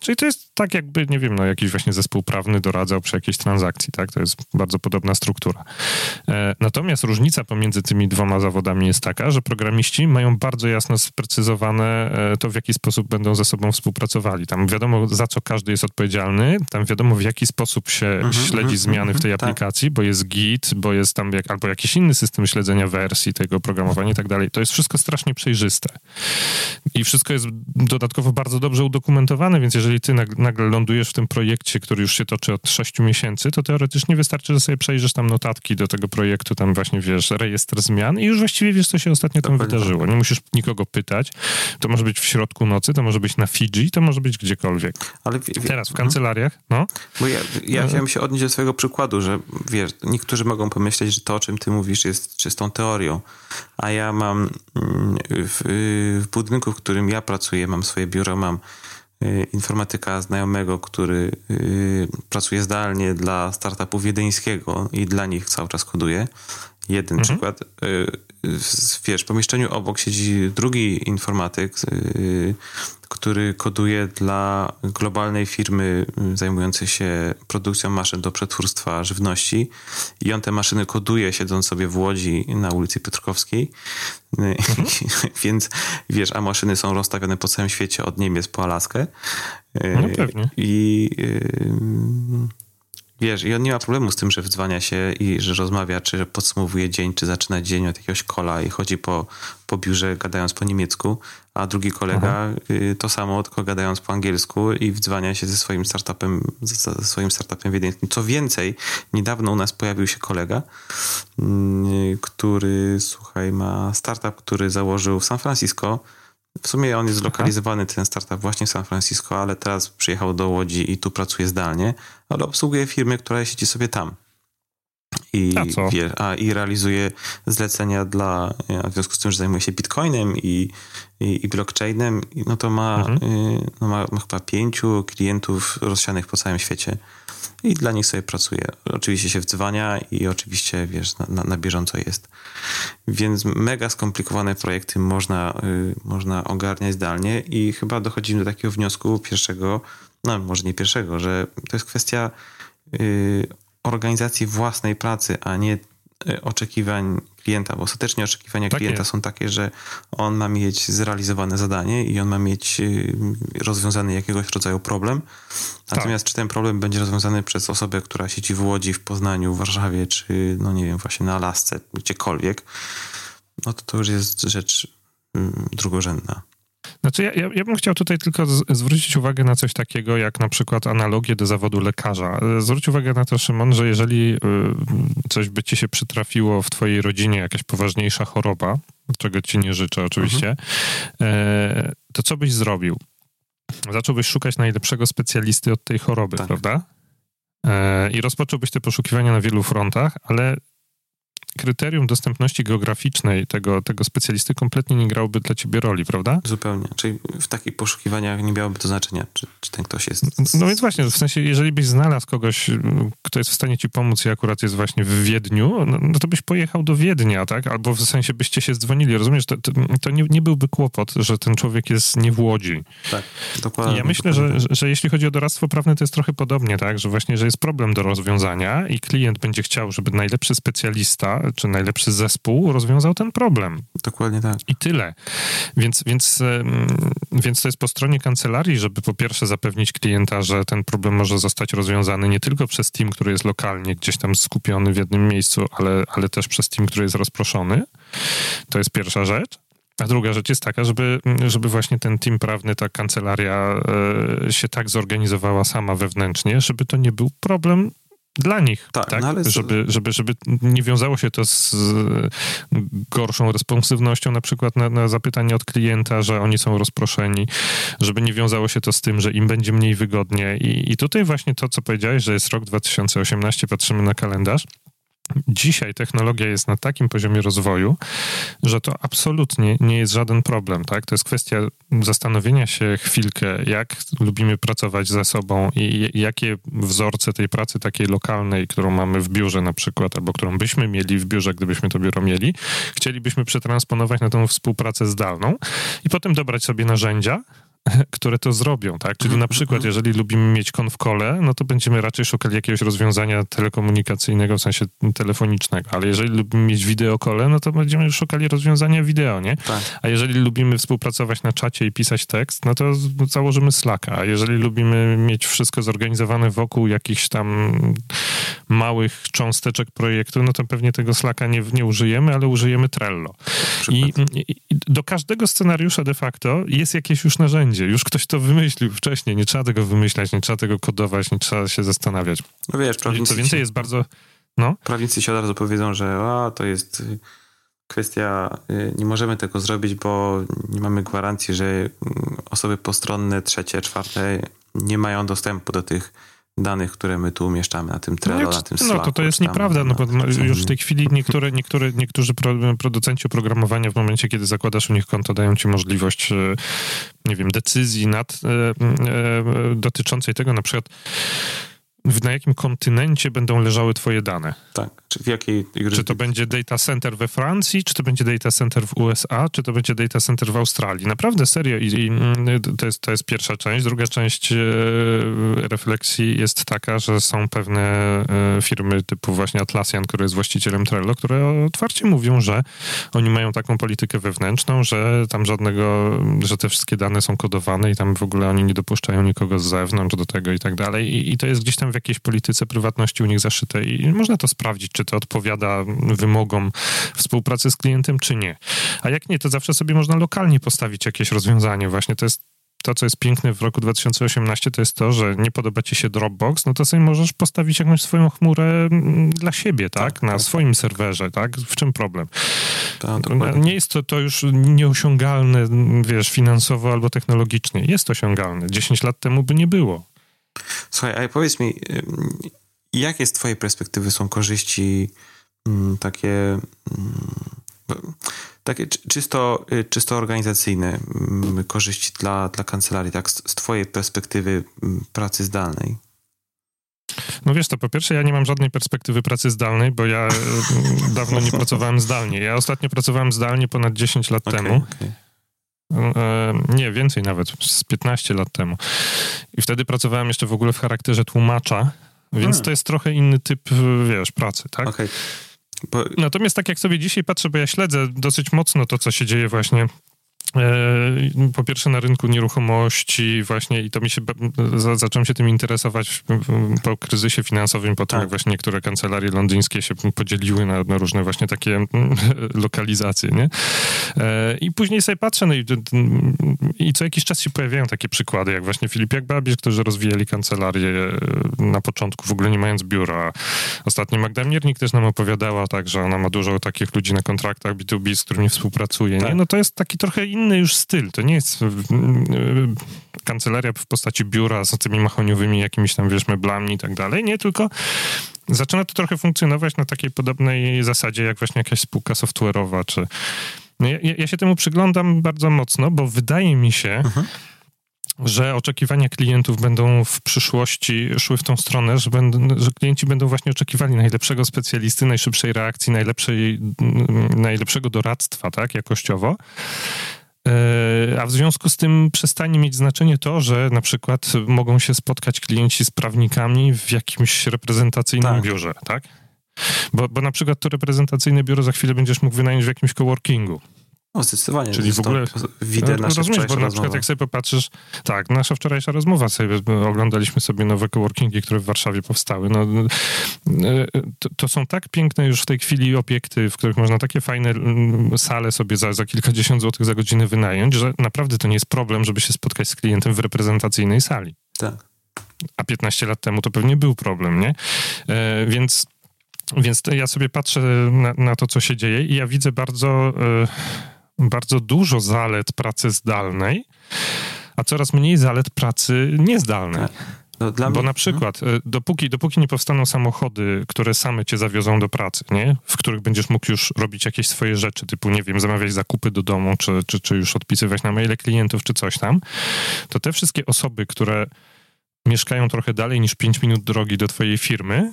Czyli to jest tak jakby, nie wiem, no jakiś właśnie zespół prawny doradzał przy jakiejś transakcji, tak? To jest bardzo podobna struktura. E, natomiast różnica pomiędzy tymi dwoma zawodami jest taka, że programiści mają bardzo jasno sprecyzowane e, to, w jaki sposób będą ze sobą współpracowali. Tam wiadomo, za co każdy jest odpowiedzialny, tam wiadomo, w jaki sposób się mm -hmm, śledzi mm -hmm, zmiany w tej -hmm, aplikacji, tak. bo jest Git, bo jest tam jak, albo jakiś inny system śledzenia wersji tego programowania i tak dalej. To jest wszystko strasznie przejrzyste. I wszystko jest dodatkowo bardzo dobrze udokumentowane, więc jeżeli ty nagle lądujesz w tym projekcie, który już się toczy od 6 miesięcy, to teoretycznie wystarczy, że sobie przejrzysz tam notatki do tego projektu, tam właśnie wiesz, rejestr zmian i już właściwie wiesz, co się ostatnio tam wydarzyło. Nie musisz nikogo pytać. To może być w środku nocy, to może być na Fidżi, to może być gdziekolwiek. Ale wie, wie, Teraz w mhm. kancelariach, no. Bo ja, ja e- chciałem się odnieść do swojego przykładu, że wiesz, niektórzy mogą pomyśleć, że to, o czym ty mówisz, jest czystą teorią, a ja mam mm, w, w budynku, w którym ja pracuję, mam swoje biuro, mam y, informatyka znajomego, który y, pracuje zdalnie dla startupu wiedeńskiego i dla nich cały czas koduje. Jeden mhm. przykład. Y, w wiesz, pomieszczeniu obok siedzi drugi informatyk, y, który koduje dla globalnej firmy zajmującej się produkcją maszyn do przetwórstwa żywności i on te maszyny koduje siedząc sobie w Łodzi na ulicy Piotrkowskiej. Mhm. Więc wiesz, a maszyny są rozstawione po całym świecie od Niemiec po Alaskę. No pewnie. I Wiesz, i on nie ma problemu z tym, że wdzwania się i że rozmawia, czy podsumowuje dzień, czy zaczyna dzień od jakiegoś kola i chodzi po, po biurze gadając po niemiecku, a drugi kolega Aha. Y, to samo, tylko gadając po angielsku i wdzwania się ze swoim startupem, ze swoim startupem wiedeńskim. Co więcej, niedawno u nas pojawił się kolega, mm, który, słuchaj, ma startup, który założył w San Francisco W sumie on jest zlokalizowany, ten startup właśnie w San Francisco, ale teraz przyjechał do Łodzi i tu pracuje zdalnie, ale obsługuje firmy, która siedzi sobie tam. I, a? Wie, a, I realizuje zlecenia dla, w związku z tym, że zajmuje się bitcoinem i, i, i blockchainem, no to ma, mhm. y, no ma, ma chyba pięciu klientów rozsianych po całym świecie i dla nich sobie pracuje. Oczywiście się wdzwania i oczywiście, wiesz, na, na, na bieżąco jest. Więc mega skomplikowane projekty można, y, można ogarniać zdalnie i chyba dochodzimy do takiego wniosku pierwszego, no może nie pierwszego, że to jest kwestia y, organizacji własnej pracy, a nie e, oczekiwań klienta, bo ostatecznie oczekiwania tak klienta jest. są takie, że on ma mieć zrealizowane zadanie i on ma mieć y, rozwiązany jakiegoś rodzaju problem. Natomiast tak. czy ten problem będzie rozwiązany przez osobę, która siedzi w Łodzi, w Poznaniu, w Warszawie, czy no nie wiem, właśnie na Alasce, gdziekolwiek, no to to już jest rzecz mm, drugorzędna. Znaczy, ja, ja, ja bym chciał tutaj tylko z, zwrócić uwagę na coś takiego, jak na przykład analogię do zawodu lekarza. Zwróć uwagę na to, Szymon, że jeżeli y, coś by ci się przytrafiło w twojej rodzinie, jakaś poważniejsza choroba, czego ci nie życzę oczywiście, mhm. y, to co byś zrobił? Zacząłbyś szukać najlepszego specjalisty od tej choroby, tak. prawda? E, I rozpocząłbyś te poszukiwania na wielu frontach, ale kryterium dostępności geograficznej tego, tego specjalisty kompletnie nie grałoby dla ciebie roli, prawda? Zupełnie. Czyli w takich poszukiwaniach nie miałoby to znaczenia, czy, czy ten ktoś jest... No więc właśnie, w sensie, jeżeli byś znalazł kogoś, kto jest w stanie ci pomóc i akurat jest właśnie w Wiedniu, no, no to byś pojechał do Wiednia, tak? Albo w sensie byście się dzwonili, rozumiesz? To, to, to nie, nie, byłby kłopot, że ten człowiek jest nie w Łodzi. Tak, dokładnie. Ja myślę, dokładnie. Że, że, jeśli chodzi o doradztwo prawne, to jest trochę podobnie, tak? Że właśnie, że jest problem do rozwiązania i klient będzie chciał, żeby najlepszy specjalista czy najlepszy zespół rozwiązał ten problem. Dokładnie tak. I tyle. Więc, więc, więc to jest po stronie kancelarii, żeby po pierwsze zapewnić klienta, że ten problem może zostać rozwiązany nie tylko przez team, który jest lokalnie gdzieś tam skupiony w jednym miejscu, ale, ale też przez team, który jest rozproszony. To jest pierwsza rzecz. A druga rzecz jest taka, żeby, żeby właśnie ten team prawny, ta kancelaria e, się tak zorganizowała sama wewnętrznie, żeby to nie był problem dla nich, tak, tak? No ale... żeby, żeby, żeby nie wiązało się to z gorszą responsywnością na przykład na, na zapytanie od klienta, że oni są rozproszeni, żeby nie wiązało się to z tym, że im będzie mniej wygodnie i, i tutaj właśnie to, co powiedziałeś, że jest rok 2018, patrzymy na kalendarz, Dzisiaj technologia jest na takim poziomie rozwoju, że to absolutnie nie jest żaden problem. Tak? To jest kwestia zastanowienia się chwilkę, jak lubimy pracować ze sobą i jakie wzorce tej pracy takiej lokalnej, którą mamy w biurze na przykład, albo którą byśmy mieli w biurze, gdybyśmy to biuro mieli, chcielibyśmy przetransponować na tą współpracę zdalną i potem dobrać sobie narzędzia, które to zrobią, tak? Czyli na przykład, jeżeli lubimy mieć konfkole, no to będziemy raczej szukali jakiegoś rozwiązania telekomunikacyjnego, w sensie telefonicznego, ale jeżeli lubimy mieć wideokole, no to będziemy szukali rozwiązania wideo, nie? Tak. A jeżeli lubimy współpracować na czacie i pisać tekst, no to założymy Slacka. A jeżeli lubimy mieć wszystko zorganizowane wokół jakichś tam małych cząsteczek projektu, no to pewnie tego Slacka nie, nie użyjemy, ale użyjemy Trello. I, I do każdego scenariusza de facto jest jakieś już narzędzie będzie. Już ktoś to wymyślił wcześniej. Nie trzeba tego wymyślać, nie trzeba tego kodować, nie trzeba się zastanawiać. No wiesz, prawnicy... Co więcej, jest bardzo... No? Prawnicy się od razu powiedzą, że a, to jest y, kwestia, y, nie możemy tego zrobić, bo nie mamy gwarancji, że y, osoby postronne, trzecie, czwarte nie mają dostępu do tych danych, które my tu umieszczamy na tym Trello, no, na tym Slacku. No to to jest nieprawda, no bo już w tej chwili niektóre, niektóre, niektórzy producenci oprogramowania w momencie, kiedy zakładasz u nich konto, dają ci możliwość, e, nie wiem, decyzji nad, e, e, dotyczącej tego na przykład na jakim kontynencie będą leżały twoje dane. Tak, czy w jakiej Czy to będzie data center we Francji, czy to będzie data center w USA, czy to będzie data center w Australii. Naprawdę, serio. I, i to, jest, to jest pierwsza część. Druga część e, refleksji jest taka, że są pewne e, firmy typu właśnie Atlassian, który jest właścicielem Trello, które otwarcie mówią, że oni mają taką politykę wewnętrzną, że tam żadnego, że te wszystkie dane są kodowane i tam w ogóle oni nie dopuszczają nikogo z zewnątrz do tego i tak dalej. I, i to jest gdzieś tam w jakiejś polityce prywatności u nich zaszyte i można to sprawdzić, czy to odpowiada wymogom współpracy z klientem, czy nie. A jak nie, to zawsze sobie można lokalnie postawić jakieś rozwiązanie. Właśnie to jest to, co jest piękne w roku 2018, to jest to, że nie podoba ci się Dropbox, no to sobie możesz postawić jakąś swoją chmurę mm, dla siebie, tak? tak na tak. swoim serwerze, tak? W czym problem? Tak, nie jest to, to już nieosiągalne, wiesz, finansowo albo technologicznie. Jest osiągalne. 10 lat temu by nie było. Słuchaj, a powiedz mi, jakie z twojej perspektywy są korzyści mm, takie mm, takie czysto, y, czysto organizacyjne mm, korzyści dla, dla kancelarii, tak, z, z twojej perspektywy pracy zdalnej? No wiesz, to po pierwsze ja nie mam żadnej perspektywy pracy zdalnej, bo ja dawno nie pracowałem zdalnie. Ja ostatnio pracowałem zdalnie ponad 10 lat okay, temu. Okay. E, nie, więcej nawet, z 15 lat temu. I wtedy pracowałem jeszcze w ogóle w charakterze tłumacza, więc hmm. to jest trochę inny typ, wiesz, pracy, tak? Okay. Bo... Natomiast tak jak sobie dzisiaj patrzę, bo ja śledzę dosyć mocno to, co się dzieje właśnie E, po pierwsze na rynku nieruchomości właśnie i to mi się, zacząłem się tym interesować po kryzysie finansowym, po tym tak. jak właśnie niektóre kancelarie londyńskie się podzieliły na, na różne właśnie takie lokalizacje, nie? E, I później sobie patrzę no i, i co jakiś czas się pojawiają takie przykłady, jak właśnie Filip jak Babierz, którzy rozwijali kancelarię e, na początku, w ogóle nie mając biura. Ostatnio Magda Miernik też nam opowiadała tak, że ona ma dużo takich ludzi na kontraktach B2B, z którymi współpracuje, tak. nie? No to jest taki trochę inny inny już styl. To nie jest kancelaria w postaci biura z tymi mahoniowymi jakimiś tam, wiesz, meblami i tak dalej. Nie, tylko zaczyna to trochę funkcjonować na takiej podobnej zasadzie, jak właśnie jakaś spółka software'owa, czy... No ja, ja się temu przyglądam bardzo mocno, bo wydaje mi się, mhm że oczekiwania klientów będą w przyszłości szły w tą stronę, że, będą, że klienci będą właśnie oczekiwali najlepszego specjalisty, najszybszej reakcji, najlepszej, najlepszego doradztwa, tak, jakościowo. E, a w związku z tym przestanie mieć znaczenie to, że na przykład mogą się spotkać klienci z prawnikami w jakimś reprezentacyjnym tak. biurze, tak? Bo, bo na przykład to reprezentacyjne biuro za chwilę będziesz mógł wynająć w jakimś coworkingu. No zdecydowanie. Czyli w ogóle widzę nasze rozumiesz, bo na przykład jak sobie popatrzysz, tak, nasza wczorajsza rozmowa, sobie oglądaliśmy sobie nowe coworkingi, które w Warszawie powstały. No, e, to, to, są tak piękne już w tej chwili obiekty, w których można takie fajne mm, sale sobie za, za kilkadziesiąt złotych za godzinę wynająć, że naprawdę to nie jest problem, żeby się spotkać z klientem w reprezentacyjnej sali. Tak. A 15 lat temu to pewnie był problem, nie? E, więc więc ja sobie patrzę na, na, to, co się dzieje i ja widzę bardzo... E, bardzo dużo zalet pracy zdalnej, a coraz mniej zalet pracy niezdalnej. Tak. No, Bo mnie... na przykład, hmm. dopóki, dopóki nie powstaną samochody, które same cię zawiozą do pracy, nie? w których będziesz mógł już robić jakieś swoje rzeczy, typu, nie wiem, zamawiać zakupy do domu, czy, czy, czy już odpisywać na maile klientów, czy coś tam, to te wszystkie osoby, które mieszkają trochę dalej niż 5 minut drogi do twojej firmy,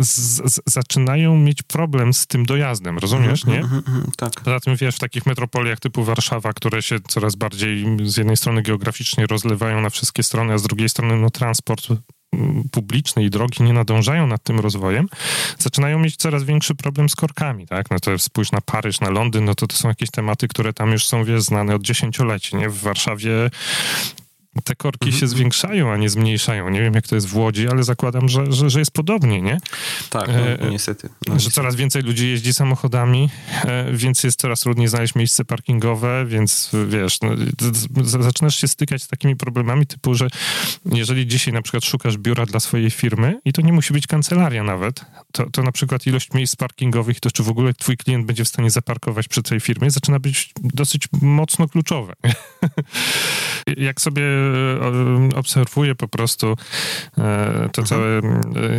z, z, zaczynają mieć problem z tym dojazdem, rozumiesz, nie? Mm, mm, tak. Poza tym, wiesz, w takich metropoliach typu Warszawa, które się coraz bardziej z jednej strony geograficznie rozlewają na wszystkie strony, a z drugiej strony no, transport publiczny i drogi nie nadążają nad tym rozwojem, zaczynają mieć coraz większy problem z korkami, tak? No to spójrz na Paryż, na Londyn, no to to są jakieś tematy, które tam już są, wiesz, znane od dziesięcioleci, nie? W Warszawie te korki mhm. się zwiększają, a nie zmniejszają. Nie wiem, jak to jest w Łodzi, ale zakładam, że, że, że jest podobnie, nie? Tak, no, e, niestety. No, że niestety. coraz więcej ludzi jeździ samochodami, e, więc jest coraz trudniej znaleźć miejsce parkingowe, więc wiesz, no, zaczynasz się stykać z takimi problemami typu, że jeżeli dzisiaj na przykład szukasz biura dla swojej firmy i to nie musi być kancelaria nawet, to, to na przykład ilość miejsc parkingowych, to czy w ogóle twój klient będzie w stanie zaparkować przy tej firmie, zaczyna być dosyć mocno kluczowe. jak sobie e, obserwuję po prostu e, to mhm. cały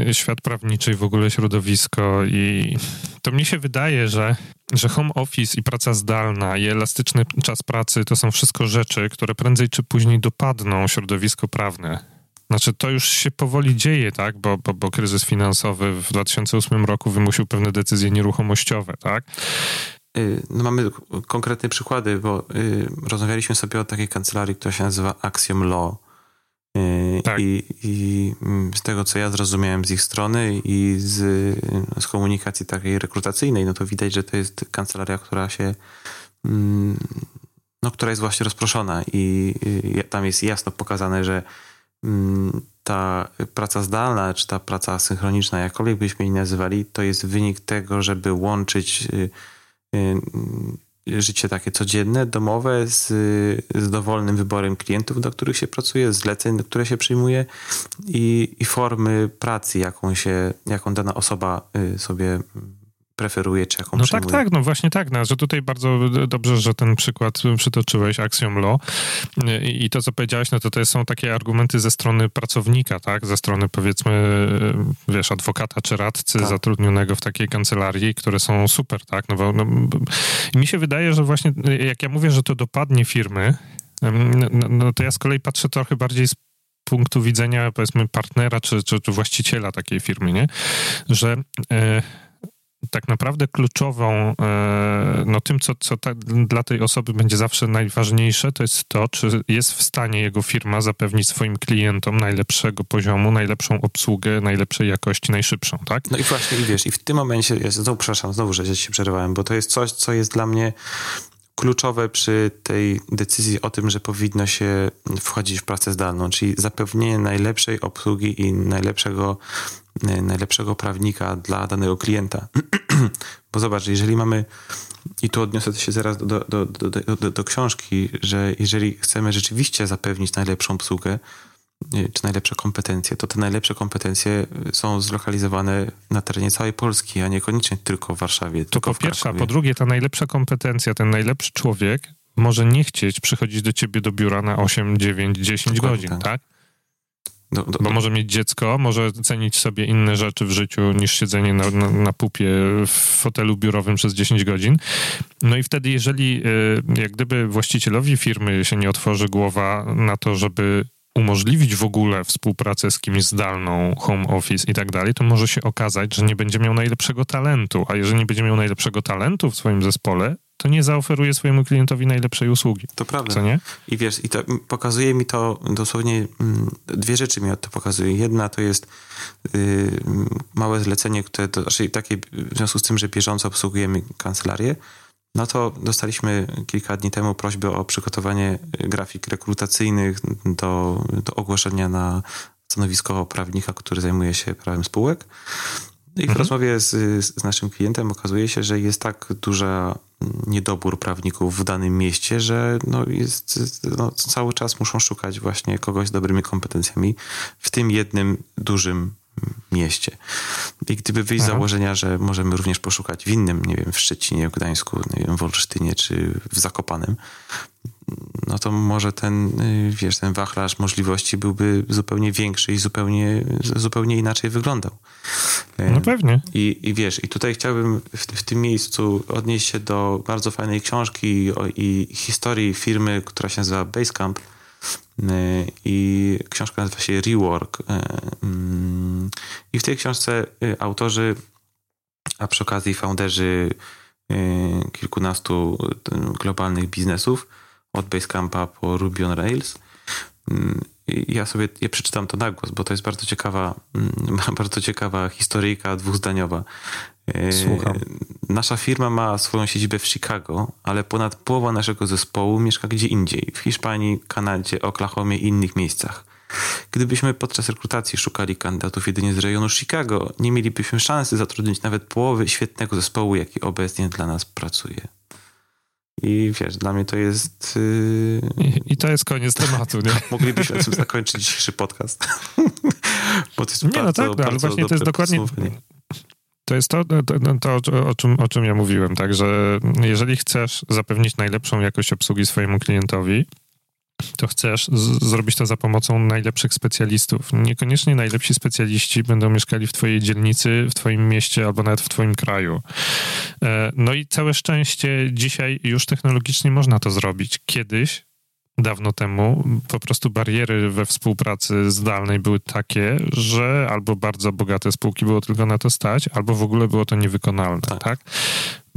e, świat prawniczy i w ogóle środowisko i to mnie się wydaje, że, że home office i praca zdalna i elastyczny czas pracy to są wszystko rzeczy, które prędzej czy później dopadną środowisko prawne. Znaczy, to już się powoli dzieje, tak? Bo, bo, bo kryzys finansowy w 2008 roku wymusił pewne decyzje nieruchomościowe, tak? Y, no mamy konkretne przykłady, bo y, rozmawialiśmy sobie o takiej kancelarii, która się nazywa Axiom Law. Y, tak. I, I, mm, z tego, co ja zrozumiałem z ich strony i z, z komunikacji takiej rekrutacyjnej, no to widać, że to jest kancelaria, która się mm, no, która jest właśnie rozproszona i tam jest jasno pokazane, że mm, ta praca zdalna, czy ta praca synchroniczna, jakkolwiek byśmy jej nazywali, to jest wynik tego, żeby łączyć życie takie codzienne, domowe, z, z dowolnym wyborem klientów, do których się pracuje, zleceń, które się przyjmuje i, i formy pracy, jaką, się, jaką dana osoba y, sobie preferuje, czy jaką No przyjmuje. tak, tak, no właśnie tak, no, że tutaj bardzo dobrze, że ten przykład przytoczyłeś, Axiom Law I, i to, co powiedziałeś, no to to są takie argumenty ze strony pracownika, tak, ze strony powiedzmy, wiesz, adwokata czy radcy tak. zatrudnionego w takiej kancelarii, które są super, tak, no bo no, mi się wydaje, że właśnie jak ja mówię, że to dopadnie firmy, no, no to ja z kolei patrzę trochę bardziej z punktu widzenia, powiedzmy, partnera czy, czy, czy właściciela takiej firmy, nie? Że e, tak naprawdę kluczową, e, no tym, co, co ta, dla tej osoby będzie zawsze najważniejsze, to jest to, czy jest w stanie jego firma zapewnić swoim klientom najlepszego poziomu, najlepszą obsługę, najlepszej jakości, najszybszą, tak? No i właśnie, i wiesz, i w tym momencie, ja znowu przepraszam, znowu, że się przerwałem, bo to jest coś, co jest dla mnie kluczowe przy tej decyzji o tym, że powinno się wchodzić w pracę zdalną, czyli zapewnienie najlepszej obsługi i najlepszego, najlepszego prawnika dla danego klienta. Bo zobacz, jeżeli mamy, i tu odniosę się zaraz do, do, do, do, do książki, że jeżeli chcemy rzeczywiście zapewnić najlepszą obsługę, czy najlepsze kompetencje, to te najlepsze kompetencje są zlokalizowane na terenie całej Polski, a niekoniecznie tylko w Warszawie. To po pierwsze, a po drugie, ta najlepsza kompetencja, ten najlepszy człowiek może nie chcieć przychodzić do ciebie do biura na 8, 9, 10 Dokładnie godzin, tak? tak? Do, do, Bo może mieć dziecko, może cenić sobie inne rzeczy w życiu niż siedzenie na, na, na, pupie w fotelu biurowym przez 10 godzin. No i wtedy, jeżeli y, jak gdyby właścicielowi firmy się nie otworzy głowa na to, żeby umożliwić w ogóle współpracę z kimś zdalną, home office i tak dalej, to może się okazać, że nie będzie miał najlepszego talentu. A jeżeli nie będzie miał najlepszego talentu w swoim zespole, to nie zaoferuje swojemu klientowi najlepszej usługi. To prawda. Co nie? I wiesz, i to pokazuje mi to dosłownie mm, dwie rzeczy mi to pokazuje. Jedna to jest yy, małe zlecenie, które to, znaczy takie w związku z tym, że bieżąco obsługujemy kancelarię, no to dostaliśmy kilka dni temu prośbę o przygotowanie grafik rekrutacyjnych do, do ogłoszenia na stanowisko prawnika, który zajmuje się prawem spółek. I w mhm. rozmowie z, z naszym klientem okazuje się, że jest tak duża niedobór prawników w danym mieście, że no jest, no cały czas muszą szukać właśnie kogoś z dobrymi kompetencjami w tym jednym dużym mieście. I gdyby wyjść z założenia, że możemy również poszukać w innym, nie wiem, w Szczecinie, w Gdańsku, nie wiem, w Olsztynie czy w Zakopanem, no to może ten, y, wiesz, ten wachlarz możliwości byłby zupełnie większy i zupełnie, zupełnie inaczej wyglądał. No pewnie. I, i wiesz, i tutaj chciałbym w, w tym miejscu odnieść się do bardzo fajnej książki i, i historii firmy, która się nazywa Basecamp, i książka nazywa się Rework. E, mm, I w tej książce e, autorzy, a przy okazji founderzy kilkunastu globalnych biznesów, od Basecampa po Ruby on Rails, mm, ja sobie ja przeczytam to na głos, bo to jest bardzo ciekawa, mm, bardzo ciekawa historyjka dwuzdaniowa. Słucham. Nasza firma ma swoją siedzibę w Chicago, ale ponad połowa naszego zespołu mieszka gdzie indziej w Hiszpanii, Kanadzie, Oklahomie i innych miejscach. Gdybyśmy podczas rekrutacji szukali kandydatów jedynie z rejonu Chicago, nie mielibyśmy szansy zatrudnić nawet połowy świetnego zespołu, jaki obecnie dla nas pracuje. I wiesz, dla mnie to jest. Yy... I, I, to jest koniec tematu, nie? Moglibyśmy tym zakończyć dzisiejszy podcast. Bo to jest nie, bardzo, no tak, no, ale właśnie to jest dokładnie. To jest to, to, to, to, o, czym, o czym ja mówiłem, tak, że jeżeli chcesz zapewnić najlepszą jakość obsługi swojemu klientowi, to chcesz zrobić to za pomocą najlepszych specjalistów. Niekoniecznie najlepsi specjaliści będą mieszkali w twojej dzielnicy, w twoim mieście albo nawet w twoim kraju. E, no i całe szczęście dzisiaj już technologicznie można to zrobić. Kiedyś dawno temu po prostu bariery we współpracy zdalnej były takie, że albo bardzo bogate spółki było tylko na to stać, albo w ogóle było to niewykonalne, tak? tak?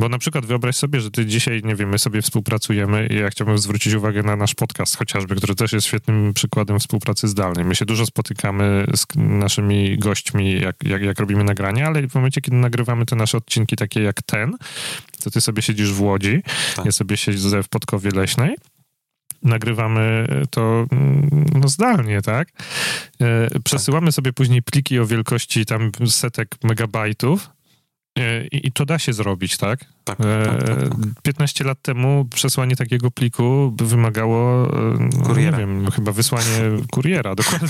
Bo na przykład wyobraź sobie, że ty dzisiaj, nie wiem, my sobie współpracujemy i ja chciałbym zwrócić uwagę na nasz podcast chociażby, który też jest świetnym przykładem współpracy zdalnej. My się dużo spotykamy z naszymi gośćmi, jak, jak, jak robimy nagrania, ale w momencie, kiedy nagrywamy te nasze odcinki takie jak ten, to ty sobie siedzisz w Łodzi, tak. ja sobie siedzę w Podkowie Leśnej, nagrywamy to mm, no, zdalnie, tak? E, przesyłamy sobie później pliki o wielkości tam setek megabajtów, e, i, to da się zrobić, tak? Tak? Tak, tak, tak, 15 tak. lat temu przesłanie takiego pliku by wymagało, kuriera. nie wiem, chyba wysłanie kuriera, dokładnie.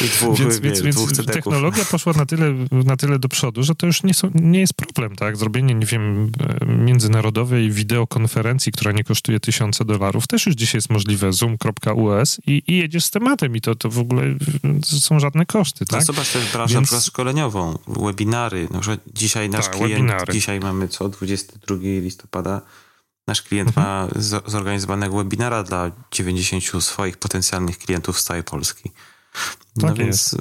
Dwóch, więc, więc, więc technologia poszła na tyle, na tyle do przodu, że to już nie, są, nie jest problem, tak? Zrobienie, nie wiem, międzynarodowej wideokonferencji, która nie kosztuje tysiące dolarów, też już dzisiaj jest możliwe, zoom.us i, i jedziesz z tematem i to, to w ogóle są żadne koszty, tak? No zobacz też branżę więc... szkoleniową, webinary, na przykład dzisiaj nasz tak, klient, webinary. dzisiaj mamy co, 22 listopada, nasz klient mhm. ma zorganizowanego webinara dla 90 swoich potencjalnych klientów z całej Polski. No tak więc... jest.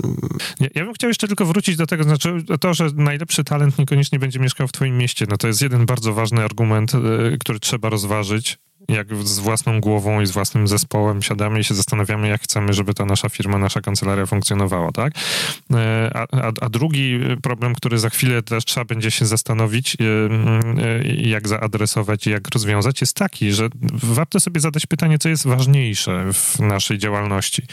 Ja, ja, bym chciał jeszcze tylko wrócić do tego, znaczy to, że najlepszy talent niekoniecznie będzie mieszkał w twoim mieście, no to jest jeden bardzo ważny argument, y, który trzeba rozważyć jak z własną głową i z własnym zespołem siadamy i się zastanawiamy, jak chcemy, żeby ta nasza firma, nasza kancelaria funkcjonowała, tak? E, a, a, a drugi problem, który za chwilę też trzeba będzie się zastanowić, e, e, jak zaadresować i jak rozwiązać, jest taki, że warto sobie zadać pytanie, co jest ważniejsze w naszej działalności.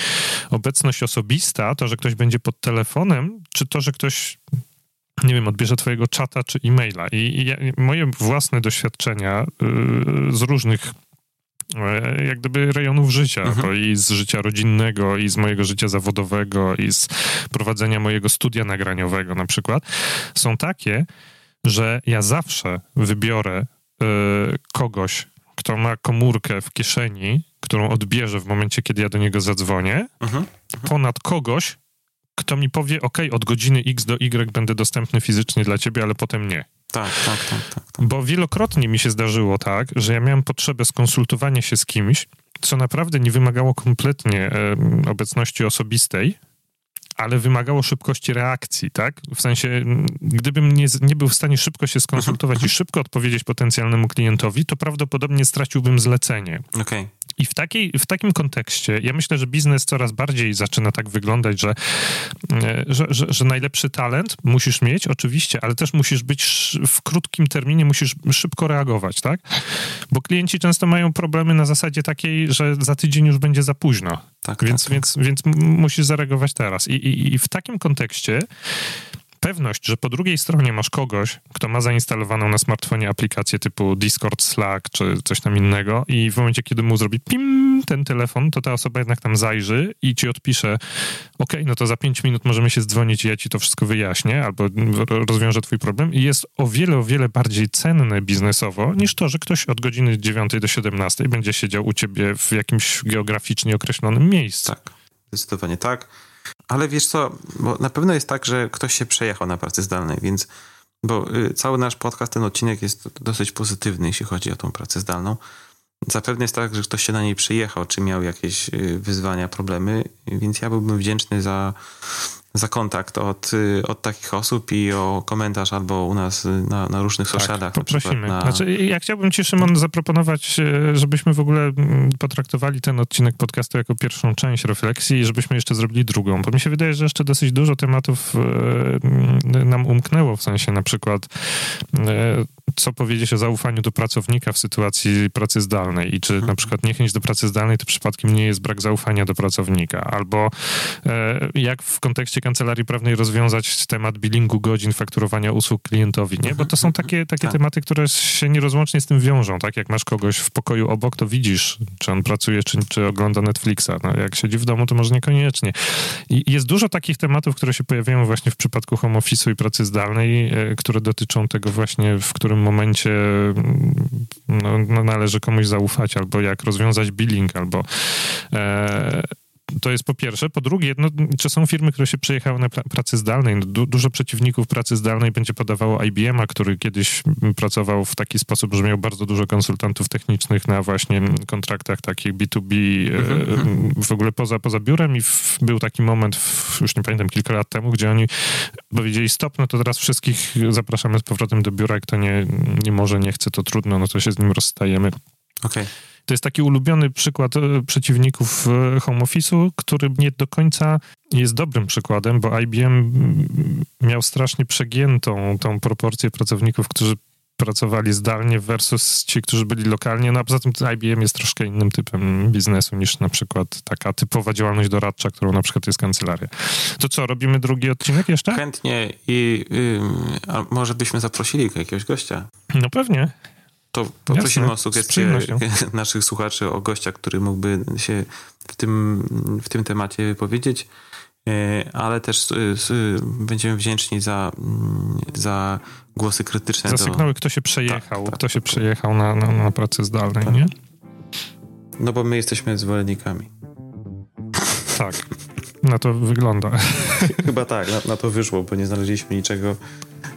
Obecność osobista, to, że ktoś będzie pod telefonem, czy to, że ktoś nie wiem, odbierze twojego czata czy e-maila. I, i moje własne doświadczenia y, z różnych jak gdyby rejonów życia, mhm. i z życia rodzinnego, i z mojego życia zawodowego, i z prowadzenia mojego studia nagraniowego na przykład, są takie, że ja zawsze wybiorę y, kogoś, kto ma komórkę w kieszeni, którą odbierze w momencie, kiedy ja do niego zadzwonię, mhm. ponad kogoś, kto mi powie, ok, od godziny X do Y będę dostępny fizycznie dla ciebie, ale potem nie. Tak, tak, tak, tak, tak. Bo wielokrotnie mi się zdarzyło tak, że ja miałem potrzebę skonsultowania się z kimś, co naprawdę nie wymagało kompletnie e, obecności osobistej, ale wymagało szybkości reakcji, tak? W sensie, gdybym nie, nie był w stanie szybko się skonsultować i szybko odpowiedzieć potencjalnemu klientowi, to prawdopodobnie straciłbym zlecenie. Okej. Okay. I w, takiej, w takim kontekście ja myślę, że biznes coraz bardziej zaczyna tak wyglądać, że, e, że, że, że, najlepszy talent musisz mieć, oczywiście, ale też musisz być w krótkim terminie, musisz szybko reagować, tak? Bo klienci często mają problemy na zasadzie takiej, że za tydzień już będzie za późno. Tak, więc, tak, więc, tak. więc musisz zareagować teraz. I, i, I w takim kontekście pewność, że po drugiej stronie masz kogoś, kto ma zainstalowaną na smartfonie aplikację typu Discord, Slack czy coś tam innego i w momencie, kiedy mu zrobi pim ten telefon, to ta osoba jednak tam zajrzy i ci odpisze ok, no to za pięć minut możemy się dzwonić i ja ci to wszystko wyjaśnię albo rozwiążę twój problem i jest o wiele, o wiele bardziej cenne biznesowo niż to, że ktoś od godziny 9 do 17 będzie siedział u ciebie w jakimś geograficznie określonym miejscu. Tak, zdecydowanie tak. Ale wiesz co, bo na pewno jest tak, że ktoś się przejechał na pracy zdalnej, więc bo y, cały nasz podcast, ten odcinek jest dosyć pozytywny, jeśli chodzi o tą pracę zdalną. Zapewne jest tak, że ktoś się na niej przyjechał, czy miał jakieś y, wyzwania, problemy, więc ja byłbym wdzięczny za za kontakt od, y, od takich osób i o komentarz albo u nas na, na różnych tak, socialach. Poprosimy. Na... Znaczy, ja chciałbym Ci, Szymon, zaproponować, y, żebyśmy w ogóle mm, potraktowali ten odcinek podcastu jako pierwszą część refleksji i żebyśmy jeszcze zrobili drugą, bo mi się wydaje, że jeszcze dosyć dużo tematów y, nam umknęło, w sensie na przykład co powiedzieć o zaufaniu do pracownika w sytuacji pracy zdalnej i czy na przykład niechęć do pracy zdalnej to przypadkiem nie jest brak zaufania do pracownika, albo jak w kontekście kancelarii prawnej rozwiązać temat billingu godzin, fakturowania usług klientowi, nie? Bo to są takie, takie tak. tematy, które się nierozłącznie z tym wiążą, tak? Jak masz kogoś w pokoju obok, to widzisz, czy on pracuje, czy, czy ogląda Netflixa. No, jak siedzi w domu, to może niekoniecznie. I jest dużo takich tematów, które się pojawiają właśnie w przypadku home office'u i pracy zdalnej, e, które dotyczą tego właśnie, w którym momencie mm, no, no, należy komuś zaufać, albo jak rozwiązać billing, albo e, to jest po pierwsze. Po drugie, no, czy są firmy, które się przejechały na pracy zdalnej? No, du dużo przeciwników pracy zdalnej będzie podawało IBM-a, który kiedyś pracował w taki sposób, że miał bardzo dużo konsultantów technicznych na właśnie kontraktach takich B2B mhm, e, mhm. w ogóle poza, poza biurem i w, był taki moment, w, już nie pamiętam, kilka lat temu, gdzie oni powiedzieli stop, no to teraz wszystkich zapraszamy z powrotem do biura, kto nie, nie może, nie chce, to trudno, no to się z nim rozstajemy. Okej. Okay. To jest taki ulubiony przykład e, przeciwników e, home office'u, który nie do końca jest dobrym przykładem, bo IBM miał strasznie przegiętą tą proporcję pracowników, którzy pracowali zdalnie versus ci, którzy byli lokalnie. No a poza tym IBM jest troszkę innym typem biznesu niż na przykład taka typowa działalność doradcza, którą na przykład jest kancelaria. To co, robimy drugi odcinek jeszcze? Chętnie i a może byśmy zaprosili jakiegoś gościa. No pewnie. To poprosimy o sugestie naszych słuchaczy, o gościa, który mógłby się w tym, w tym temacie wypowiedzieć. E, ale też e, będziemy wdzięczni za, mm, za głosy krytyczne. Za sygnały, kto się przejechał, tak, tak, kto się przejechał na, na, na pracy zdalnej, tak. nie? No bo my jesteśmy zwolennikami. Tak, na to wygląda. Chyba tak, na, na to wyszło, bo nie znaleźliśmy niczego,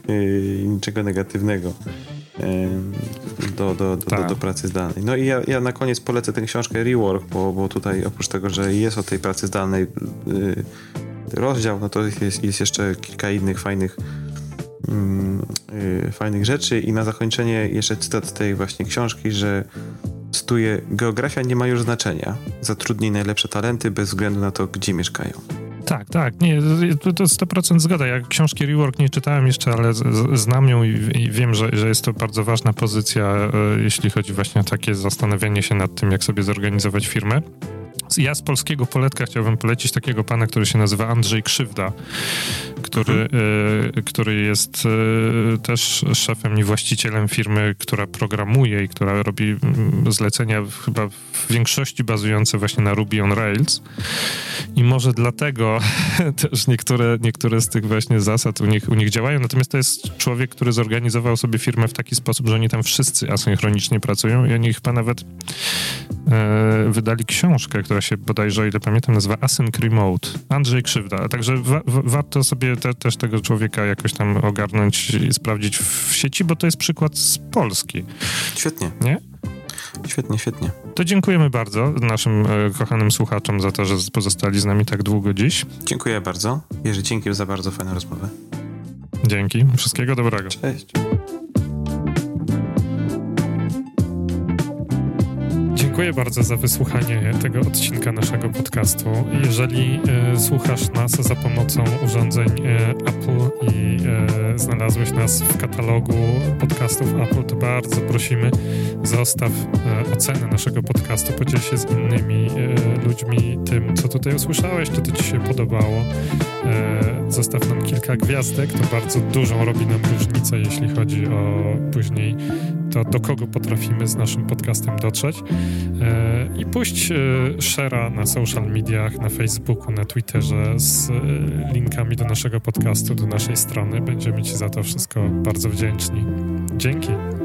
yy, niczego negatywnego do, do, do, do, do, pracy zdalnej. No i ja, ja na koniec polecę tę książkę Rework, bo, bo tutaj oprócz tego, że jest o tej pracy zdalnej yy, rozdział, no to jest, jest jeszcze kilka innych fajnych yy, fajnych rzeczy i na zakończenie jeszcze cytat tej właśnie książki, że cytuję, geografia nie ma już znaczenia. Zatrudnij najlepsze talenty bez względu na to, gdzie mieszkają. Tak, tak, nie, to, to 100% zgoda. Ja książki Rework nie czytałem jeszcze, ale z, znam ją i, i, wiem, że, że jest to bardzo ważna pozycja, e, jeśli chodzi właśnie o takie zastanowienie się nad tym, jak sobie zorganizować firmę. Ja z polskiego poletka chciałbym polecić takiego pana, który się nazywa Andrzej Krzywda, który, mhm. y, który jest y, też szefem i właścicielem firmy, która programuje i która robi y, zlecenia chyba w większości bazujące właśnie na Ruby on Rails. I może dlatego też niektóre, niektóre z tych właśnie zasad u nich, u nich działają. Natomiast to jest człowiek, który zorganizował sobie firmę w taki sposób, że oni tam wszyscy asynchronicznie pracują i oni chyba nawet e, wydali książkę, która się bodajże, o ile pamiętam, nazywa Async Remote. Andrzej Krzywda. Także wa warto sobie te, też tego człowieka jakoś tam ogarnąć i sprawdzić w sieci, bo to jest przykład z Polski. Świetnie. Nie? Świetnie, świetnie. To dziękujemy bardzo naszym e, kochanym słuchaczom za to, że pozostali z nami tak długo dziś. Dziękuję bardzo. Jerzy, dzięki za bardzo fajną rozmowę. Dzięki. Wszystkiego dobrego. Cześć. Dziękuję bardzo za wysłuchanie tego odcinka naszego podcastu. Jeżeli e, słuchasz nas za pomocą urządzeń e, Apple i e, znalazłeś nas w katalogu podcastów Apple, to bardzo prosimy, zostaw e, ocenę naszego podcastu, podziel się z innymi e, ludźmi tym, co tutaj usłyszałeś, czy to ci się podobało. E, zostaw nam kilka gwiazdek, to bardzo dużą robi nam różnicę, jeśli chodzi o później to, do kogo potrafimy z naszym podcastem dotrzeć. E, I puść e, share'a na social mediach, na Facebooku, na Twitterze z e, linkami do naszego podcastu, do naszej strony. Będziemy Ci za to wszystko bardzo wdzięczni. Dzięki.